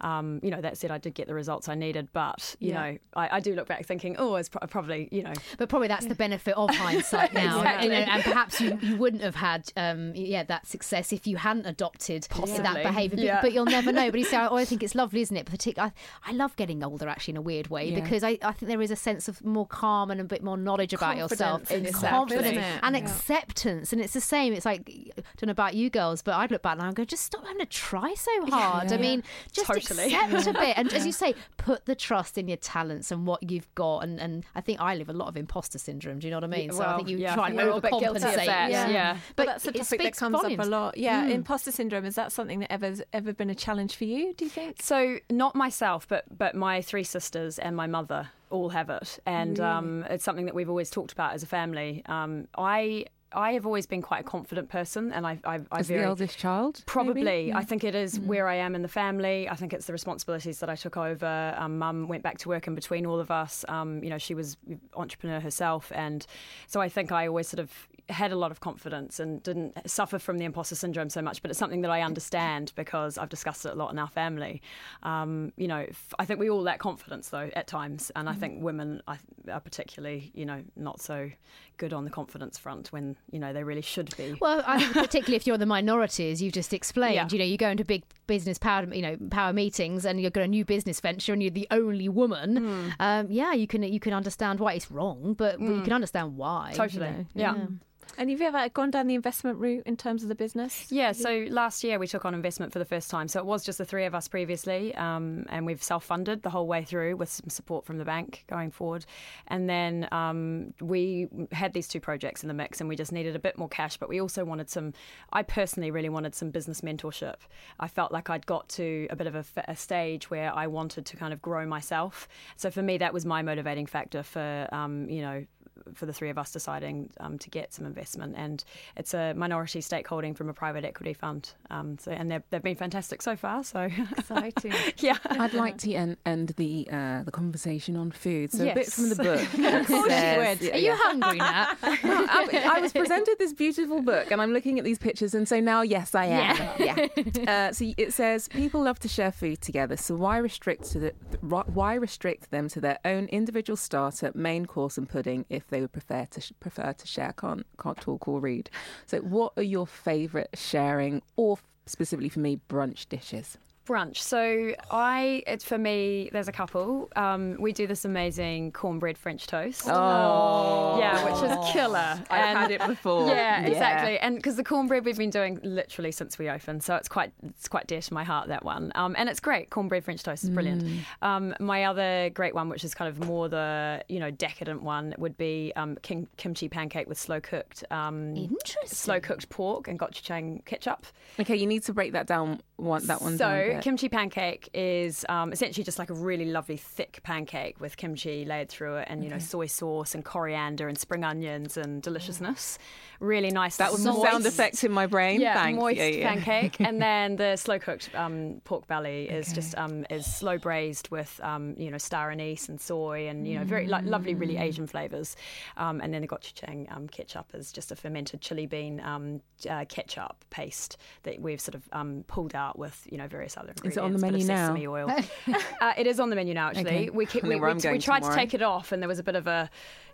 Um, you know, that said, I did get the results I needed, but, you Yeah. know, I, I do look back thinking, oh, it's pro- probably, you know, But probably that's the benefit of <laughs> hindsight now. Exactly. you know, and perhaps you, you wouldn't have had um, yeah that success if you hadn't adopted Possibly. that behaviour. But, Yeah. but you'll never know. But you say, oh, I think it's lovely, isn't it? Particularly, I, I love getting older actually in a weird way Yeah. because I, I think there is a sense of more calm and a bit more knowledge about yourself, Confidence yourself, confidence isn't and Yeah. acceptance. And it's the same. It's like I don't know about you girls, but I'd look back and I go, just stop having to try so hard. I Yeah. mean, just Totally. accept a bit, and <laughs> as you say, put the trust in your talents and what you've got. And, and I think I live a lot of imposter syndrome. Do you know what I mean? so I think you yeah, try think and we're a bit guilty overcompensate. that, Yeah. yeah. But But that's a topic that speaks comes up a lot. Yeah, Mm. imposter syndrome is that something that ever ever been a challenge for you? Do you think? So not myself, but but my three sisters and my mother all have it, and um, it's something that we've always talked about as a family. Um, I. I have always been quite a confident person, and I, I, I As very the eldest child? Probably. maybe? I think it is where I am in the family. I think it's the responsibilities that I took over. Um, Mum went back to work in between all of us. Um, you know, she was entrepreneur herself, and so I think I always sort of had a lot of confidence and didn't suffer from the imposter syndrome so much. But it's something that I understand because I've discussed it a lot in our family. Um, you know, f- I think we all lack confidence though at times, and I think women are particularly, you know, not so good on the confidence front when you know they really should be. Well, I think <laughs> particularly if you're the minority, as you've just explained, Yeah. you know, you go into big business power, you know, power meetings, and you've got a new business venture, and you're the only woman. Hmm. Um, yeah, you can you can understand why it's wrong, but you can understand why. you Totally. know. Yeah. And have you ever gone down the investment route in terms of the business? Yeah, so last year we took on investment for the first time. So it was just the three of us previously, um, and we've self funded the whole way through with some support from the bank going forward. And then um, we had these two projects in the mix, and we just needed a bit more cash, but we also wanted some. I personally really wanted some business mentorship. I felt like I'd got to a bit of a stage where I wanted to kind of grow myself. So for me, that was my motivating factor for, um, you know, for the three of us deciding um, to get some investment, and it's a minority stakeholding from a private equity fund. Um, so, and they've, they've been fantastic so far. So, Exciting. <laughs> yeah, I'd like to end, end the uh, the conversation on food. So a bit from the book. <laughs> Of course you would. Yeah, Are you yeah. hungry, Nat? <laughs> No, I, I was presented this beautiful book, and I'm looking at these pictures, and so now, yes, I am. Yeah. Uh, so it says people love to share food together. So why restrict to the why restrict them to their own individual starter, main course, and pudding if they would prefer to prefer to share, can't can't talk or read. So what are your favourite sharing or specifically for me brunch dishes? Brunch. So I, it's for me. There's a couple. Um, we do this amazing cornbread French toast. Oh. yeah, which is killer. I've had it before. <laughs> Yeah, Yeah. exactly. And because the cornbread we've been doing literally since we opened, so it's quite it's quite dear to my heart that one. Um, and it's great. Cornbread French toast is brilliant. Mm. Um, my other great one, which is kind of more the you know decadent one, would be um, kim- kimchi pancake with slow cooked um, slow cooked pork and gochujang ketchup. Okay, you need to break that down. One that one. So down a bit. kimchi pancake is um, essentially just like a really lovely thick pancake with kimchi layered through it, and you know soy sauce and coriander and spring onions and deliciousness. Really nice. That was the moist- sound effect in my brain. Yeah, Thanks. moist Yeah, <laughs> yeah. pancake, and then the slow cooked um, pork belly is just um, is slow braised with um, you know star anise and soy and you know very like lovely, really Asian flavors. Um, and then the gochujang um, ketchup is just a fermented chili bean um, uh, ketchup paste that we've sort of um, pulled out with you know various other ingredients. Is ingredients. it on the menu now? sesame oil. <laughs> uh, it is on the menu now. Actually, Okay. we, ke- I know we, we, we tried tomorrow. to take it off, and there was a bit of a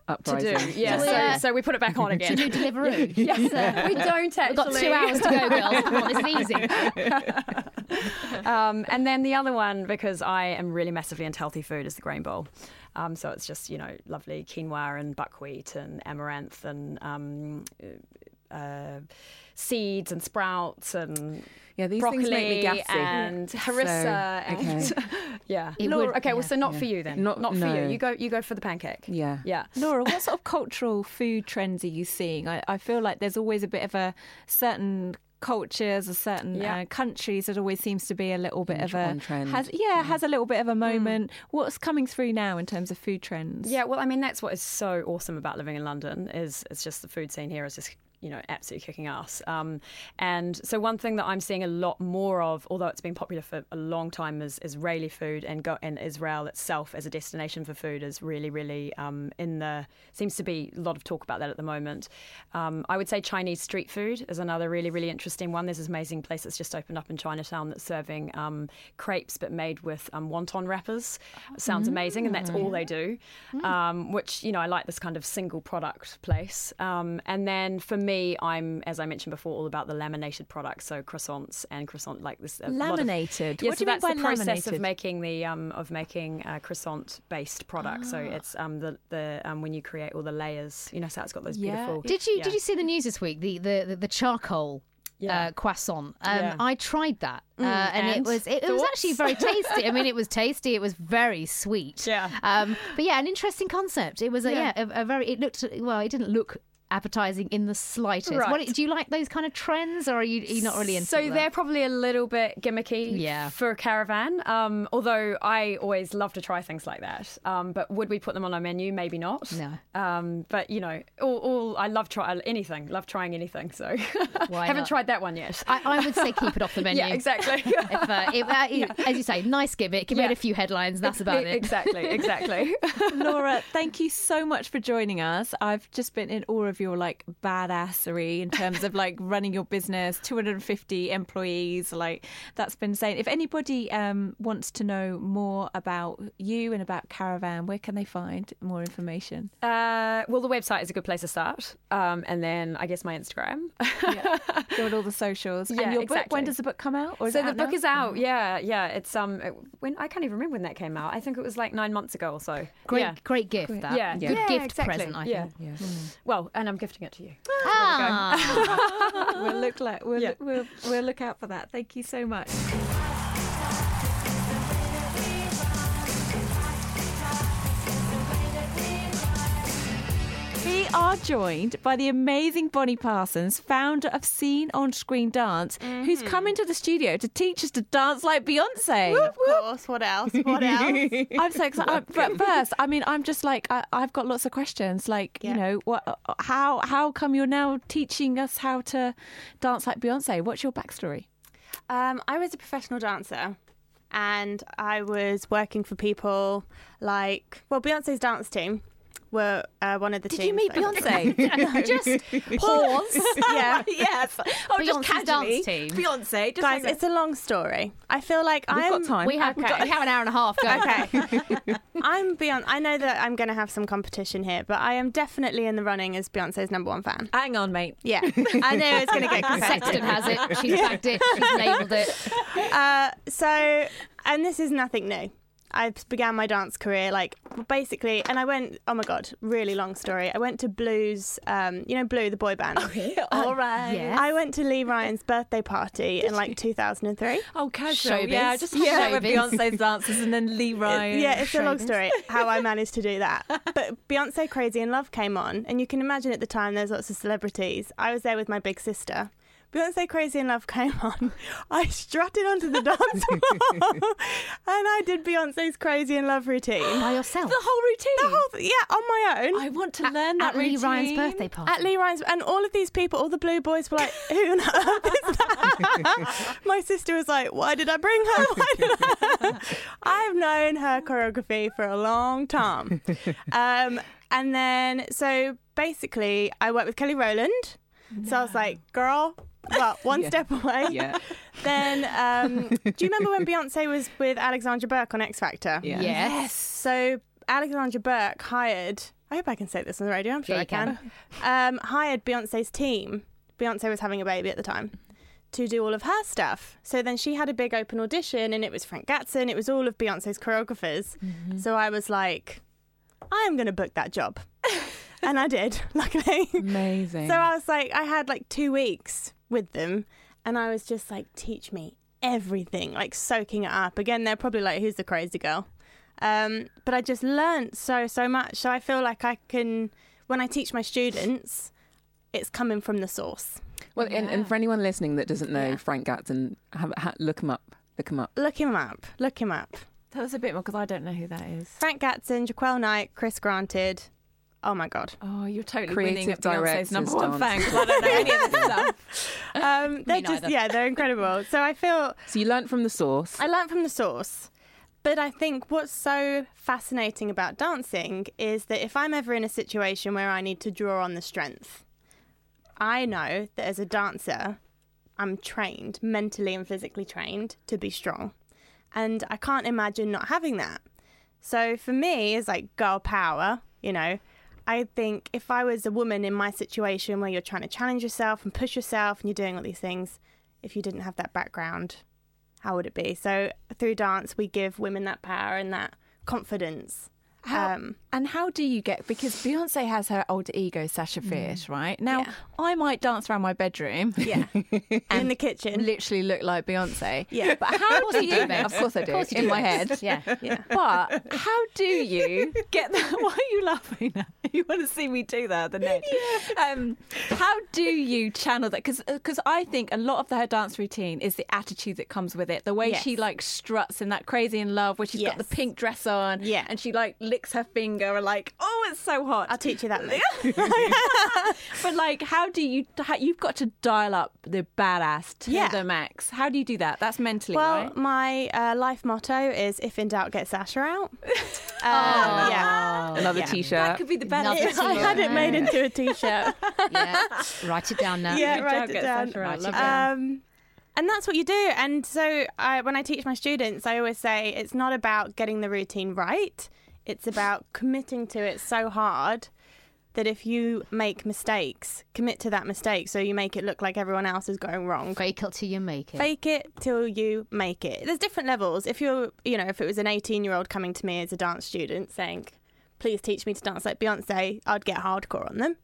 to do. Uprising. Yeah, Yeah. so, so we put it back on <laughs> again. Do you do Deliveroo? <laughs> yes, uh, we don't actually. We've got two hours to go, girls. Come on, it's easy. um, and then the other one, because I am really massively into healthy food, is the grain bowl. Um, so it's just you know lovely quinoa and buckwheat and amaranth and um, uh, seeds and sprouts and Yeah, these broccoli things make me gassy. and So, harissa and okay. <laughs> yeah. It Laura- would- okay, well, so not Yeah. for you then. Not- Not, for no. you. You go. You go for the pancake. Yeah. Yeah. Laura, what <laughs> sort of cultural food trends are you seeing? I, I feel like there's always a bit of a certain cultures or certain Yeah. uh, countries that always seems to be a little bit of a trend. has yeah has a little bit of a moment. What's coming through now in terms of food trends? Yeah, well, I mean, that's what is so awesome about living in London is it's just the food scene here is just you know absolutely kicking ass. Um, and so one thing that I'm seeing a lot more of, although it's been popular for a long time, is Israeli food and go, and Israel itself as a destination for food is really, really um, in the seems to be a lot of talk about that at the moment. Um, I would say Chinese street food is another really, really interesting one. There's this amazing place that's just opened up in Chinatown that's serving um, crepes but made with um, wonton wrappers. Sounds amazing, and that's all they do. Um, which you know, I like this kind of single product place. Um, and then for me, I'm as I mentioned before, all about the laminated products, so croissants and croissant like this. lot of- Laminated? Yeah, What so do you mean that's by the process laminated? of making the um, of making a croissant based product. So Ah. it's um, the the um, when you create all the layers, you know, so it's got those Yeah. beautiful. Did you yeah. did you see the news this week? The the the, the charcoal. Yeah. Uh, croissant. Um, Yeah. I tried that, uh, Mm, and, it was it, it was actually very tasty. I mean, it was tasty. It was very sweet. Yeah. Um, but yeah, an interesting concept. It was a, yeah, Yeah. a, a very. It looked well. It didn't look appetizing in the slightest. What do you like those kind of trends, or are you, are you not really into it? So that? they're probably a little bit gimmicky Yeah. for a caravan. Um, although I always love to try things like that. Um, but would we put them on our menu? Maybe not. No. Um, but you know, all, all I love try anything. Love trying anything. So <laughs> Why haven't not? tried that one yet. I, I would say <laughs> keep it off the menu. Yeah, exactly. <laughs> If, uh, it, uh, you- As you say, nice gimmick. Give Yeah. it a few headlines. That's about it. Exactly. Exactly. Laura, thank you so much for joining us. I've just been in awe of your like badassery in terms of like running your business, 250 employees. Like that's been insane. If anybody um, wants to know more about you and about Caravan, where can they find more information? Uh, well, the website is a good place to start, um, and then I guess my Instagram. Go on all the socials. Yeah, and your book, exactly. when does the book come out? Or so it the out book now? is out. Yeah, yeah. It's um it- when I can't even remember when that came out. I think it was like nine months ago or so. Great, Yeah. great gift. That. Yeah, Good yeah, gift exactly. present. I yeah. think. Well, and I'm gifting it to you. Ah. <laughs> we'll look like we'll, Yeah. we'll we'll look out for that. Thank you so much. We are joined by the amazing Bonnie Parsons, founder of Scene on Screen Dance, who's mm-hmm. come into the studio to teach us to dance like Beyonce. Of course. What else? What <laughs> else? I'm so excited. Uh, but first, I mean, I'm just like I, I've got lots of questions. Like, you know, what? Uh, how how come you're now teaching us how to dance like Beyonce? What's your backstory? Um, I was a professional dancer, and I was working for people like well Beyonce's dance team, were uh, one of the Did teams. you meet that- Beyonce? <laughs> just <laughs> pause. <laughs> yeah. yes. Oh, just Beyonce's casually. dance team. Beyonce. Just Guys, like it's a long story. I feel like We've I'm. got time. We have, we have an hour and a half. Go. Okay. I'm Beyonce. I know that I'm going to have some competition here, but I am definitely in the running as Beyonce's number one fan. Hang on, mate. Yeah, I know it's going to get competitive. Sexton has it. She's bagged it. She's labelled it. Uh, so, and this is nothing new. I began my dance career like basically, and I went. Oh my god, really long story. I went to Blues. Um, you know Blue, the boy band. <laughs> Okay <laughs> all right. Yes. I went to Lee Ryan's birthday party in like 2003. Oh, casual. Showbiz. Yeah, just hung out with Beyonce's dances and then Lee <laughs> Ryan. Yeah, it's a long story how I managed to do that. But Beyonce Crazy in Love came on, and you can imagine at the time there's lots of celebrities. I was there with my big sister. Beyonce Crazy in Love came <laughs> on. I strutted onto the dance <laughs> floor and I did Beyonce's Crazy in Love routine. By yourself. The whole routine. The whole th- yeah, on my own. I want to learn that At Lee Ryan's birthday party. At Lee Ryan's, and all of these people, all the blue boys were like, "Who on earth is that?" <laughs> My sister was like, "Why did I bring her? Why did I?" I've known her choreography for a long time, um, and then so basically, I worked with Kelly Rowland. So I was like, "Girl, well, <laughs> one Yeah. step away." <laughs> Yeah. Then, um, <laughs> do you remember when Beyonce was with Alexandra Burke on X Factor? Yeah. Yes. So Alexandra Burke hired. I hope I can say this on the radio. I'm sure Yeah, I you can. Um, hired Beyonce's team. Beyonce was having a baby at the time to do all of her stuff. So then she had a big open audition, and it was Frank Gatson. It was all of Beyonce's choreographers. So I was like, I am going to book that job, and I did. Luckily, Amazing. so I was like, I had like two weeks with them, and I was just like, teach me everything, like soaking it up. Again, they're probably like, who's the crazy girl? Um, but I just learned so, so much. So I feel like I can, when I teach my students, it's coming from the source. well, and, and for anyone listening that doesn't know Yeah. Frank Gatson, have, ha, look him up. Look him up. Look him up. Look him up. Tell us a bit more because I don't know who that is. Frank Gatson, Jaquel Knight, Chris Granted. Oh my God. Oh, you're totally Creative winning at Beyonce's directors number one dance. fan 'cause I don't know any of this stuff. <laughs> Um, they're just, neither. yeah, they're incredible. So I feel So you learnt from the source. I learned from the source. But I think what's so fascinating about dancing is that if I'm ever in a situation where I need to draw on the strength, I know that as a dancer, I'm trained, mentally and physically trained, to be strong. And I can't imagine not having that. So for me, it's like girl power, you know. I think if I was a woman in my situation where you're trying to challenge yourself and push yourself and you're doing all these things, if you didn't have that background, how would it be? So through dance, we give women that power and that confidence. How, Um, and how do you get because Beyonce has her alter ego Sasha Fierce, right? Now Yeah. I might dance around my bedroom, Yeah, <laughs> in the kitchen. literally look like Beyonce. Yeah. but how do you <laughs> of course I do. Course in do. my head. <laughs> Yeah. Yeah. But how do you get that? Why are you laughing? At? You want to see me do that, the net? Um, how do you channel that? Because I think a lot of her dance routine is the attitude that comes with it. The way Yes. she like struts in that crazy in love, where she's got the pink dress on, Yeah. and she like licks her finger and like, oh, it's so hot. I'll teach you that. move. <laughs> <laughs> but like, how do you? How, you've got to dial up the badass to Yeah. the max. How do you do that? That's mentally Well, right. my uh, life motto is "If in doubt, get Sasha out." <laughs> Um, yeah, Another Yeah. t-shirt. That could be the badass. I had it made into a t-shirt. Yeah. Write it down now. yeah, write it down. Sasha. Write it down. Um, and that's what you do. And so I, when I teach my students, I always say it's not about getting the routine right. It's about committing to it so hard that if you make mistakes, commit to that mistake so you make it look like everyone else is going wrong. Fake it till you make it. Fake it till you make it. There's different levels. If you're, you know, if it was an 18 year old coming to me as a dance student saying, please teach me to dance like Beyonce, I'd get hardcore on them.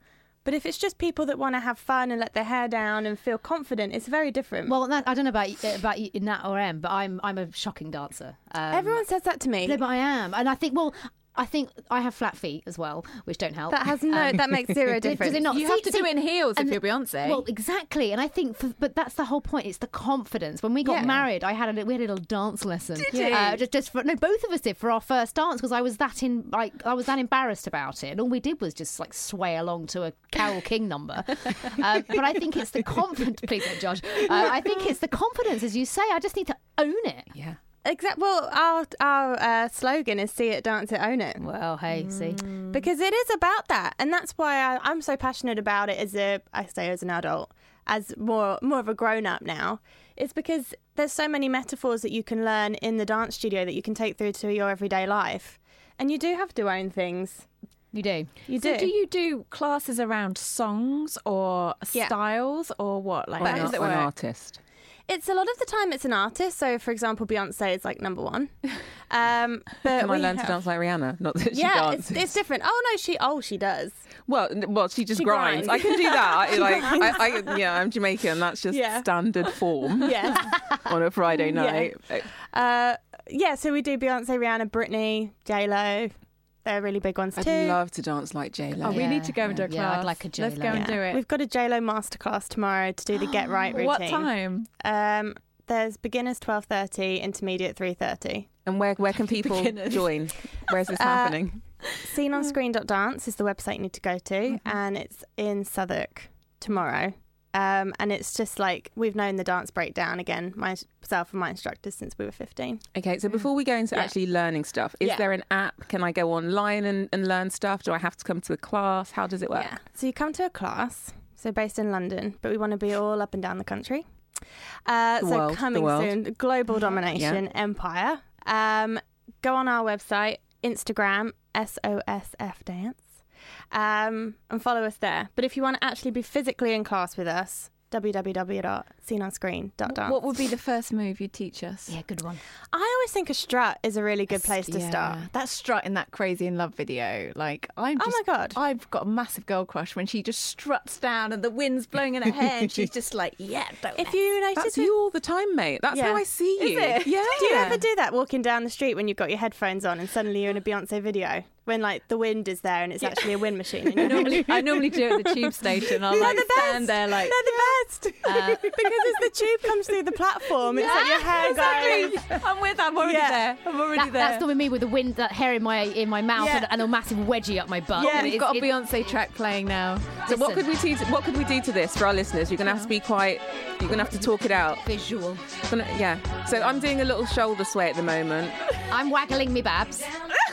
But if it's just people that want to have fun and let their hair down and feel confident, it's very different. Well, that, I don't know about y- about Nat or Em, but I'm I'm a shocking dancer. Um, Everyone says that to me. No, but I am, and I think well. I think I have flat feet as well, which don't help. That has no- Um, that makes zero <laughs> does- Does difference. it not? You See- have to do see- it in heels if you're Beyonce. Well, exactly, and I think, for, but that's the whole point. It's the confidence. When we got Yeah. married, I had a we had a little dance lesson. Did you? Uh, just, just for no, both of us did for our first dance because I was that in like I was that embarrassed about it, and all we did was just like sway along to a Carole King number. <laughs> uh, but I think it's the confidence. <laughs> Please don't judge. Uh, I think it's the confidence, as you say. I just need to own it. Yeah. Exactly. Well, our our uh, slogan is "See it, dance it, own it." Well, hey, see, because it is about that, and that's why I, I'm so passionate about it as a I say as an adult, as more more of a grown up now. It's because there's so many metaphors that you can learn in the dance studio that you can take through to your everyday life, and you do have to own things. You do. You do. So do. do you do classes around songs or Yeah. styles or what? Like Or how an, does it or an artist. It's a lot of the time it's an artist. So, for example, Beyonce is like number one. <laughs> Um, but Can I we learn to dance like Rihanna? Not that she Yeah, it's, dances. it's different. Oh no, she oh she does. Well, well, she just She grinds. grinds. I can do that. I, <laughs> She like, grinds. I, I, yeah, I'm Jamaican. That's just Yeah. standard form <laughs> Yes. on a Friday Yeah. night. Uh, yeah, so we do Beyonce, Rihanna, Britney, J Lo. They're really big ones too. I'd love to dance like J Lo. Oh, we need to go and do a Yeah, I'd class. like a Let's go J-Lo. and do it. We've got a J Lo masterclass tomorrow to do the Get Right routine. What time? Um, there's beginners twelve thirty, intermediate three thirty. And where where can <laughs> people Beginners. join? Where's this happening? <laughs> Uh, happening? Sceneonscreen.dance is the website you need to go to, Mm-hmm. and it's in Southwark tomorrow. Um, and it's just like we've known the dance breakdown again, myself and my instructors since we were fifteen. Okay, so before we go into Yeah. actually learning stuff, is Yeah. there an app? Can I go online and, and learn stuff? Do I have to come to a class? How does it work? Yeah. So you come to a class, so based in London, but we want to be all up and down the country. Uh, The so world, the coming world. soon, global domination empire. Um, go on our website, Instagram, SOSF Dance, um, and follow us there. But if you want to actually be physically in class with us, www.sceneonscreen.dance. What would be the first move you'd teach us? Yeah, good one. I always think a strut is a really good place to Yeah. start. That strut in that Crazy in Love video, like I'm Oh my God. I've got a massive girl crush when she just struts down and the wind's blowing in her hair and she's just like, <laughs> yeah. Don't If you notice That's it- you all the time, mate. That's Yeah. how I see Is you. it? Yeah. Do you ever do that walking down the street when you've got your headphones on and suddenly you're in a Beyonce video? When like the wind is there and it's actually a wind machine. And <laughs> normally, I normally do it at the tube <laughs> station. I'll They're like the best. stand there like They're the best <laughs> uh, because as the tube comes through the platform, it's like your hair goes. exactly. I'm with. I'm already Yeah. there. I'm already That, there. that's not with me with the wind, that hair in my in my mouth, Yeah. and, and a massive wedgie up my butt. Yeah. We've got a Beyonce track playing now. So what could we do? To, what could we do to this for our listeners? You're gonna have to be quite. You're gonna have to talk it out. visual. Gonna- yeah. So I'm doing a little shoulder sway at the moment. I'm waggling me babs.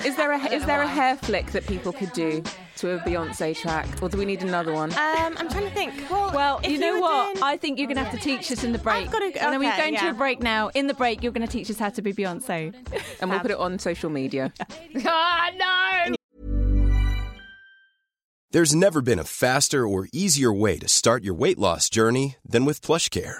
Is there a is there a hair flick that people could do to a Beyonce track, or do we need another one? Um, I'm trying to think. Well, Well, you know were what? doing- I think you're going to have to teach us in the break. I've got to- go. and then we're okay, going to a break now. In the break, you're going to teach us how to be Beyonce. <laughs> and we'll put it on social media. <laughs> Ah, no! There's never been a faster or easier way to start your weight loss journey than with PlushCare.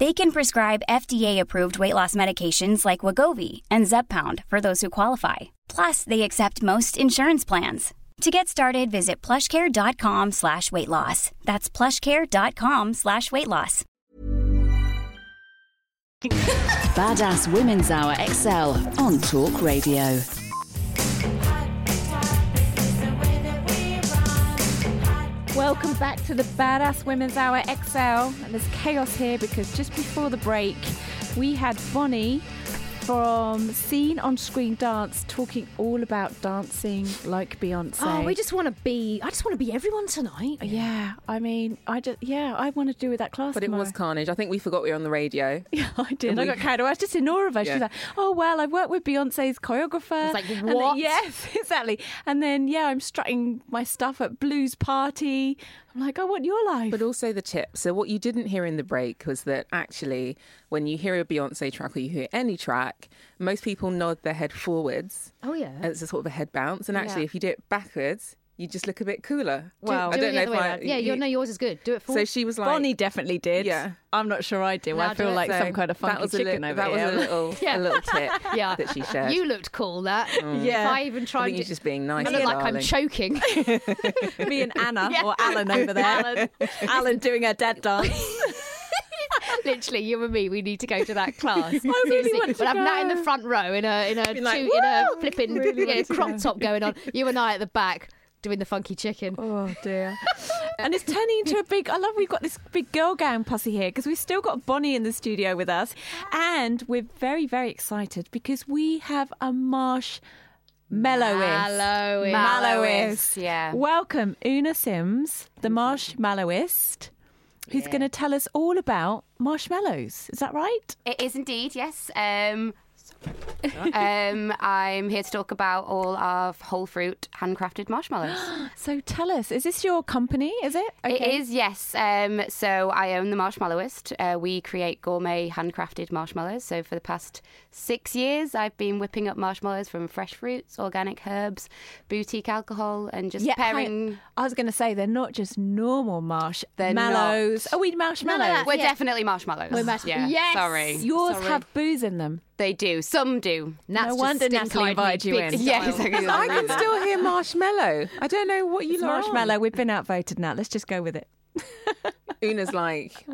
They can prescribe FDA-approved weight loss medications like Wegovy and Zepbound for those who qualify. Plus, they accept most insurance plans. To get started, visit plushcare.com slash weight loss. That's plushcare.com slash weight loss. Badass Women's Hour XL on Talk Radio. Welcome back to the Badass Women's Hour XL. And there's chaos here because just before the break, we had Bonnie from Scene on Screen Dance, talking all about dancing like Beyonce. Oh, we just want to be. I just want to be everyone tonight. Yeah, I mean, I just yeah, I want to do with that class. But it was carnage. I think we forgot we were on the radio. <laughs> Yeah, I did. And I we- got carried away. I was just in awe of her. Yeah. was like, "Oh well, I've worked with Beyonce's choreographer." It's like, And then- what? <laughs> yes, exactly. And then yeah, I'm strutting my stuff at Blues Party. I'm like, I want your life. But also the tip. So what you didn't hear in the break was that actually, when you hear a Beyonce track or you hear any track, most people nod their head forwards. Oh yeah. it's a sort of a head bounce. And actually, Yeah. if you do it backwards, you just look a bit cooler. Wow. I do don't it the know other if way I. around. Yeah, you no, yours is good. Do it for. So she was like, Bonnie definitely did. Yeah. I'm not sure I do. Now I feel do it. like So some kind of funky that was a chicken li- over that here. was a little, <laughs> Yeah. a little tip <laughs> yeah, that she shared. You looked cool. That. Mm. Yeah. If I even I tried. think you're to- just being nice. I look like I'm darling. choking. <laughs> Me and Anna Yeah. or Alan over there. Alan. Alan doing her dead dance. Literally, you and me, we need to go to that class. I really want to We'll have Nat in go. the front row in a in a, Be like, two, in a "Woo!" flipping Really yeah, want to crop go. top going on. You and I at the back doing the funky chicken. Oh dear. <laughs> and it's turning into a big. I love we've got this big girl gang posse here because we've still got Bonnie in the studio with us, and we're very very excited because we have a marsh. Mellowist. Mellowist. Mellowist. yeah. Welcome, Oonagh Simms, the marshmallowist, who's going to tell us all about marshmallows. Is that right? It is indeed, yes. Um, <laughs> um, I'm here to talk about all of whole fruit handcrafted marshmallows. <gasps> So tell us, is this your company? Is it? It is, yes. Um, so I own the Marshmallowist. Uh, we create gourmet handcrafted marshmallows. So for the past six years, I've been whipping up marshmallows from fresh fruits, organic herbs, boutique alcohol, and just hang- pairing. I was going to say they're not just normal marsh They're mallows. not. Are we marshmallows? We're Yeah. definitely marshmallows. We're marsh- yeah. Yes! Sorry. Yours Sorry. have booze in them. They do. Some do. Nat's No just wonder stink-eyed Natalie me invited you in. Yeah, exactly. <laughs> I can still hear <laughs> marshmallow. I don't know what you It's lot on. marshmallow. We've been outvoted now. Let's just go with it. <laughs> Oonagh's like,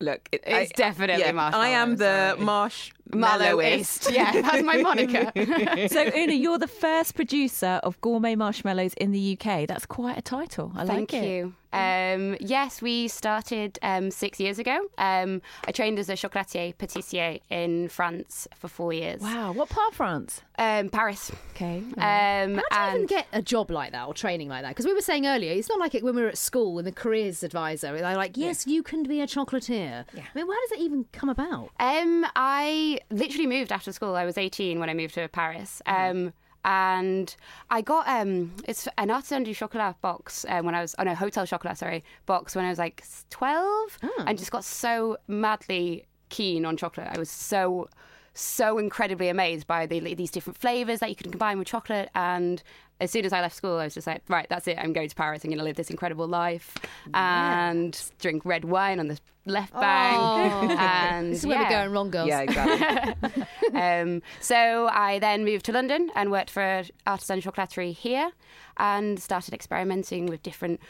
look, it, It's definitely yeah, I am the marshmallowist. Marshmallowist. Yeah, that's my moniker. so, Oonagh, you're the first producer of gourmet marshmallows in the UK. That's quite a title. I Thank like it. Thank you. Um, yes, we started um, six years ago. Um, I trained as a chocolatier patissier in France for four years. Wow. What part of France? Um, Paris. Okay. Um, How do you and even get a job like that or training like that? Because we were saying earlier, it's not like it when we were at school and the careers advisor, they're like, yes, you can be a chocolatier. Yeah. I mean, how does that even come about? Um, I literally moved after school. I was 18 when I moved to Paris. Um, and I got um, it's an artisan du chocolat box um, when I was oh no hotel chocolat sorry box when I was like 12 and just got so madly keen on chocolate. I was so so incredibly amazed by the, these different flavors that you can combine with chocolate and as soon as I left school, I was just like, right, that's it. I'm going to Paris. I'm going to live this incredible life and drink red wine on the left bank. Oh. <laughs> and This is where we're going wrong, girls. Yeah, exactly. <laughs> um, so I then moved to London and worked for Artisan Chocolaterie here and started experimenting with different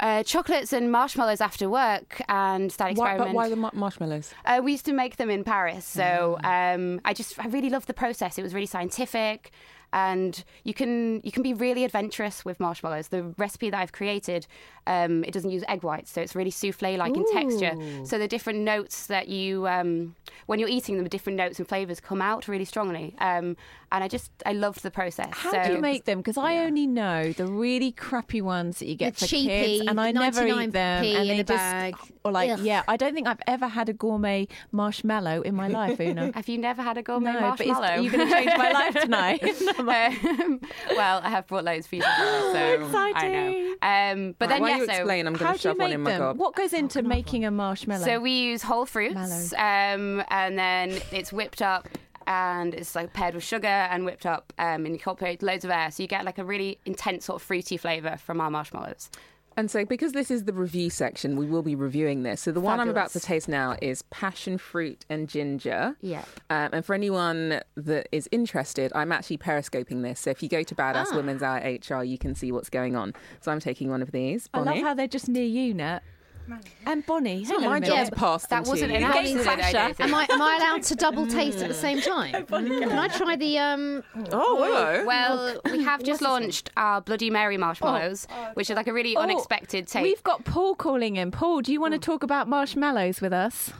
uh, chocolates and marshmallows after work and started Why, experimenting. but why the mar- marshmallows? Uh, we used to make them in Paris, so Ah. um, I just I really loved the process. It was really scientific, and you can you can be really adventurous with marshmallows. The recipe that I've created, um, it doesn't use egg whites, so it's really souffle like in texture. So the different notes that you um, when you're eating them, the different notes and flavors come out really strongly. Um, and I just I loved the process. How so do you make them? Because I only know the really crappy ones that you get The for kids, and I never eat 99p them. in and they a just, bag. Or like, Ugh. yeah, I don't think I've ever had a gourmet marshmallow in my life, Oonagh. <laughs> Have you never had a gourmet No, but is- marshmallow? are you gonna change my life tonight? <laughs> <laughs> <laughs> um, well, I have brought loads for you tomorrow, so Exciting. <gasps> I know. Um, but Right, then while yeah, you so explain, I'm going How to you shove one make in my them? gob. What goes into making a marshmallow? So we use whole fruits, um, and then it's whipped up. And it's like paired with sugar and whipped up, um, and you incorporate loads of air, so you get like a really intense sort of fruity flavour from our marshmallows. And so, because this is the review section, we will be reviewing this. So, the one I'm about to taste now is passion fruit and ginger. Yeah. Um, and for anyone that is interested, I'm actually periscoping this. So, if you go to Badass Ah. Women's Hour HR, you can see what's going on. So, I'm taking one of these. I love Bonnie. how they're just near you, Nat. And Bonnie. It's not my a job to pass them That to wasn't you. an You're accident, Sasha. Am I, am I allowed to double <laughs> taste at the same time? <laughs> Can I try the um? Oh, hello. Well, we have just launched our Bloody Mary marshmallows, which is like a really Oh, unexpected take. We've got Paul calling in. Paul, do you want to talk about marshmallows with us?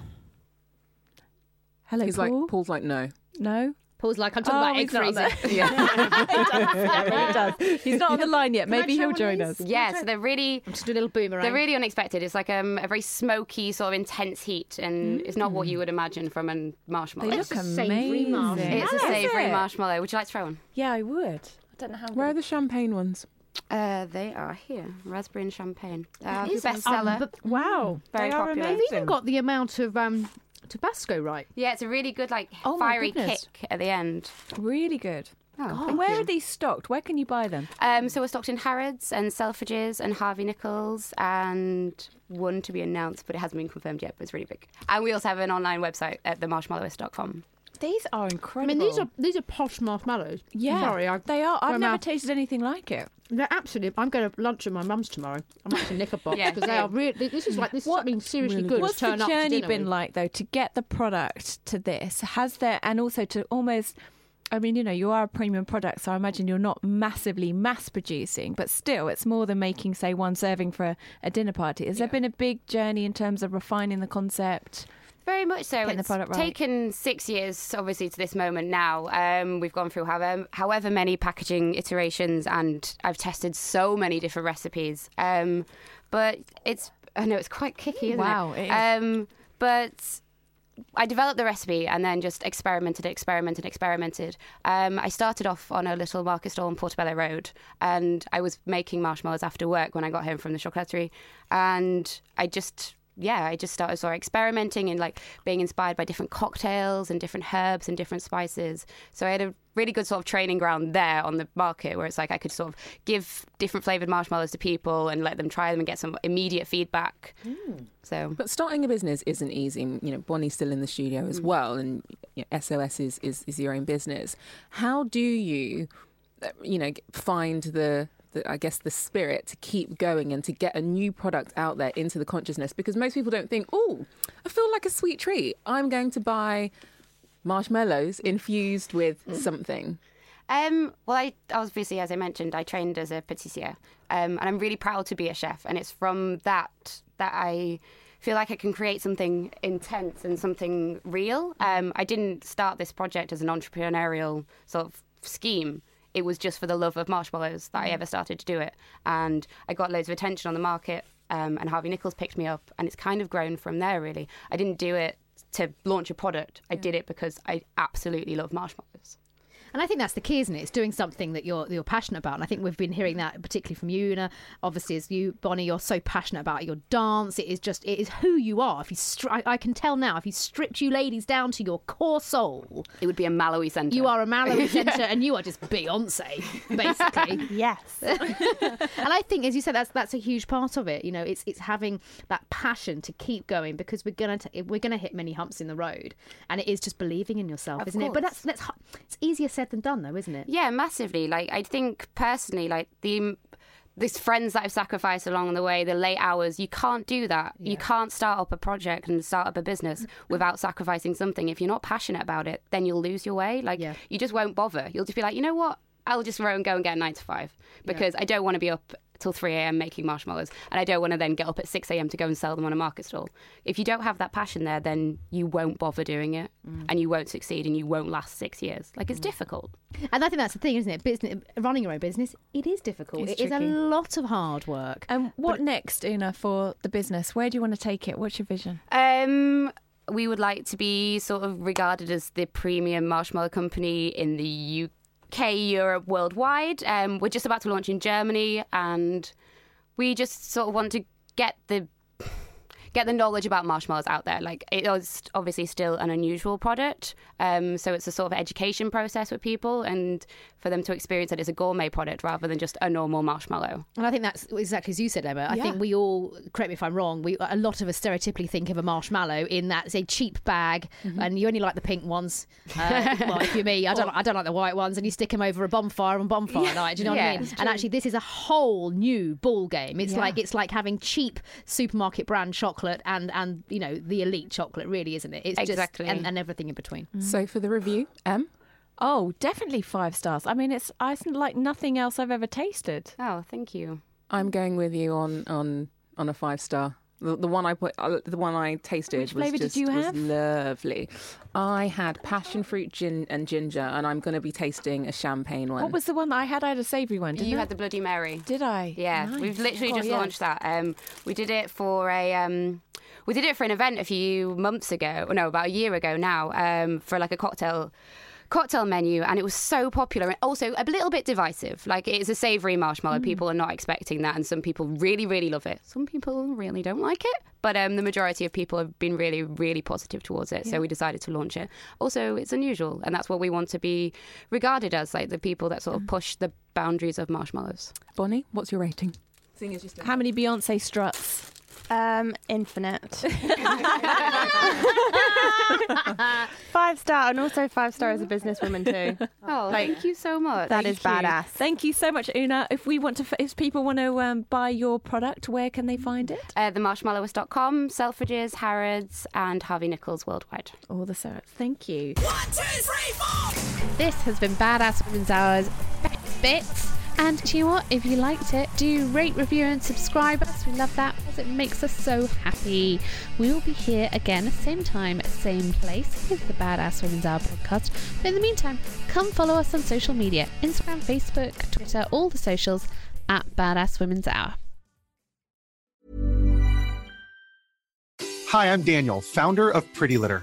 Hello, He's Paul. like, Paul's like, no. No. Paul's like, I'm talking Oh, about egg he's not on freezing. <laughs> Yeah, really <laughs> does. He's not on the line yet. Can Maybe he'll join us. Yeah, so they're really just a little boomerang. They're really unexpected. It's like um, a very smoky, sort of intense heat, and it's not what you would imagine from a marshmallow. They look amazing. It's a savoury it? marshmallow. Would you like to try one? Yeah, I would. I don't know how. Where are the champagne ones? Uh, they are here. Raspberry and champagne. Uh, It is, bestseller. um, but- wow, very They popular. They've even got the amount of um, Tabasco right. Yeah, it's a really good, like Oh my fiery goodness. kick at the end. Really good. Oh, and where are these stocked? Where can you buy them? Um, so we're stocked in Harrods and Selfridges and Harvey Nichols and one to be announced, but it hasn't been confirmed yet, but it's really big. And we also have an online website at themarshmallowist.com. These are incredible. I mean, these are these are posh marshmallows. Yeah, Sorry, I, they are. I've never out. tasted anything like it. They're absolutely. I'm going to lunch at my mum's tomorrow. I'm have to nick a box Yeah, because they are really. This is like this is something seriously good. What's to turn the up to journey been with. like though to get the product to this? Has there and also to almost I mean, you know, you are a premium product, so I imagine you're not massively mass producing, but still, it's more than making, say, one serving for a, a dinner party. Has there been a big journey in terms of refining the concept? Very much so. Getting the It's product right. taken six years, obviously, to this moment now. Um, we've gone through however, however many packaging iterations, and I've tested so many different recipes. Um, but it's, I know it's quite kicky, isn't Wow, it? it is. Um, but I developed the recipe and then just experimented, experimented, experimented. Um, I started off on a little market stall on Portobello Road, and I was making marshmallows after work when I got home from the chocolaterie, and I just. Yeah, I just started sort of experimenting and like being inspired by different cocktails and different herbs and different spices. So I had a really good sort of training ground there on the market where it's like I could sort of give different flavored marshmallows to people and let them try them and get some immediate feedback. So But starting a business isn't easy. You know, Bonnie's still in the studio Mm. as well, and you know, SOS is, is is your own business. How do you, uh, you know, find the the, I guess the spirit to keep going and to get a new product out there into the consciousness because most people don't think, oh, I feel like a sweet treat. I'm going to buy marshmallows infused with Mm. something. Um, well, I obviously, as I mentioned, I trained as a patissier, um, and I'm really proud to be a chef. And it's from that that I feel like I can create something intense and something real. Um, I didn't start this project as an entrepreneurial sort of scheme. It was just for the love of marshmallows that I ever started to do it, and I got loads of attention on the market. Um, and Harvey Nichols picked me up, and it's kind of grown from there. Really, I didn't do it to launch a product. I did it because I absolutely love marshmallows. And I think that's the key, isn't it? It's doing something that you're you're passionate about. And I think we've been hearing that particularly from you, Oonagh. Obviously, as you, Bonnie, you're so passionate about your dance. It is just it is who you are. If you, stri- I, I can tell now, if you stripped you ladies down to your core soul, it would be a Malawi centre. You are a Malawi <laughs> centre, and you are just Beyonce, basically. <laughs> yes. <laughs> and I think, as you said, that's that's a huge part of it. You know, it's it's having that passion to keep going because we're gonna t- we're gonna hit many humps in the road, and it is just believing in yourself, Of isn't it? But that's that's h- it's easier said than done, though, isn't it? Yeah, massively. Like I think personally, like the these friends that I've sacrificed along the way, the late hours, you can't do that. You can't start up a project and start up a business <laughs> without sacrificing something. If you're not passionate about it, then you'll lose your way. Like you just won't bother. You'll just be like, you know what? I'll just go and go and get a nine to five because I don't want to be up till 3 a.m. making marshmallows and I don't want to then get up at 6 a.m. to go and sell them on a market stall. If you don't have that passion there, then you won't bother doing it and you won't succeed and you won't last six years. Like it's difficult. And I think that's the thing, isn't it? Business, running your own business, it is difficult. It's It is a lot of hard work. And what next, Oonagh, for the business? Where do you want to take it? What's your vision? Um, we would like to be sort of regarded as the premium marshmallow company in the UK, Europe, worldwide. Um, we're just about to launch in Germany, and we just sort of want to get the get the knowledge about marshmallows out there. Like it is obviously still an unusual product, um, so it's a sort of education process with people, and for them to experience it as a gourmet product rather than just a normal marshmallow. And I think that's exactly as you said, Emma. I Yeah. think we all, correct me if I'm wrong, we a lot of us stereotypically think of a marshmallow in that it's a cheap bag, and you only like the pink ones. Uh, <laughs> well, if you're me, I don't, I don't like the white ones, and you stick them over a bonfire on bonfire Yeah. night. Do you know what I mean? And actually, this is a whole new ball game. It's Yeah. like it's like having cheap supermarket brand chocolate and and you know the elite chocolate, really, isn't it? It's Exactly. just and, and everything in between. Mm. So for the review, M. Oh, definitely five stars. I mean, it's I like nothing else I've ever tasted. Oh, thank you. I'm going with you on on on a five star. The, the one I put, uh, the one I tasted Which was flavour did just you was lovely. I had passion fruit, gin, and ginger, and I'm going to be tasting a champagne one. What was the one that I had? I had a savoury one. Didn't you I? had the Bloody Mary. Did I? Yeah, Nice. we've literally Oh, just yeah. launched that. Um, we did it for a. Um, we did it for an event a few months ago. No, about a year ago now. Um, for like a cocktail. Cocktail menu, and it was so popular and also a little bit divisive. Like it's a savoury marshmallow. Mm. People are not expecting that, and some people really, really love it. Some people really don't like it, but um, the majority of people have been really, really positive towards it. Yeah. So we decided to launch it. Also, it's unusual, and that's what we want to be regarded as, like the people that sort of push the boundaries of marshmallows. Bonnie, what's your rating? How many Beyonce struts? Um, infinite. <laughs> five star, and also five star as a businesswoman too. Oh, thank you so much. That is Thank you. badass. Thank you so much, Oonagh. If we want to, if people want to um, buy your product, where can they find it? Uh, themarshmallowist.com, Selfridges, Harrods, and Harvey Nichols worldwide. All the syrup. Thank you. One, two, three, four. This has been Badass Women's Hour's Best Bits. And you know what? If you liked it, do rate, review, and subscribe us. We love that because it makes us so happy. We will be here again, same time, same place with the Badass Women's Hour podcast. But in the meantime, come follow us on social media Instagram, Facebook, Twitter, all the socials at Badass Women's Hour. Hi, I'm Daniel, founder of Pretty Litter.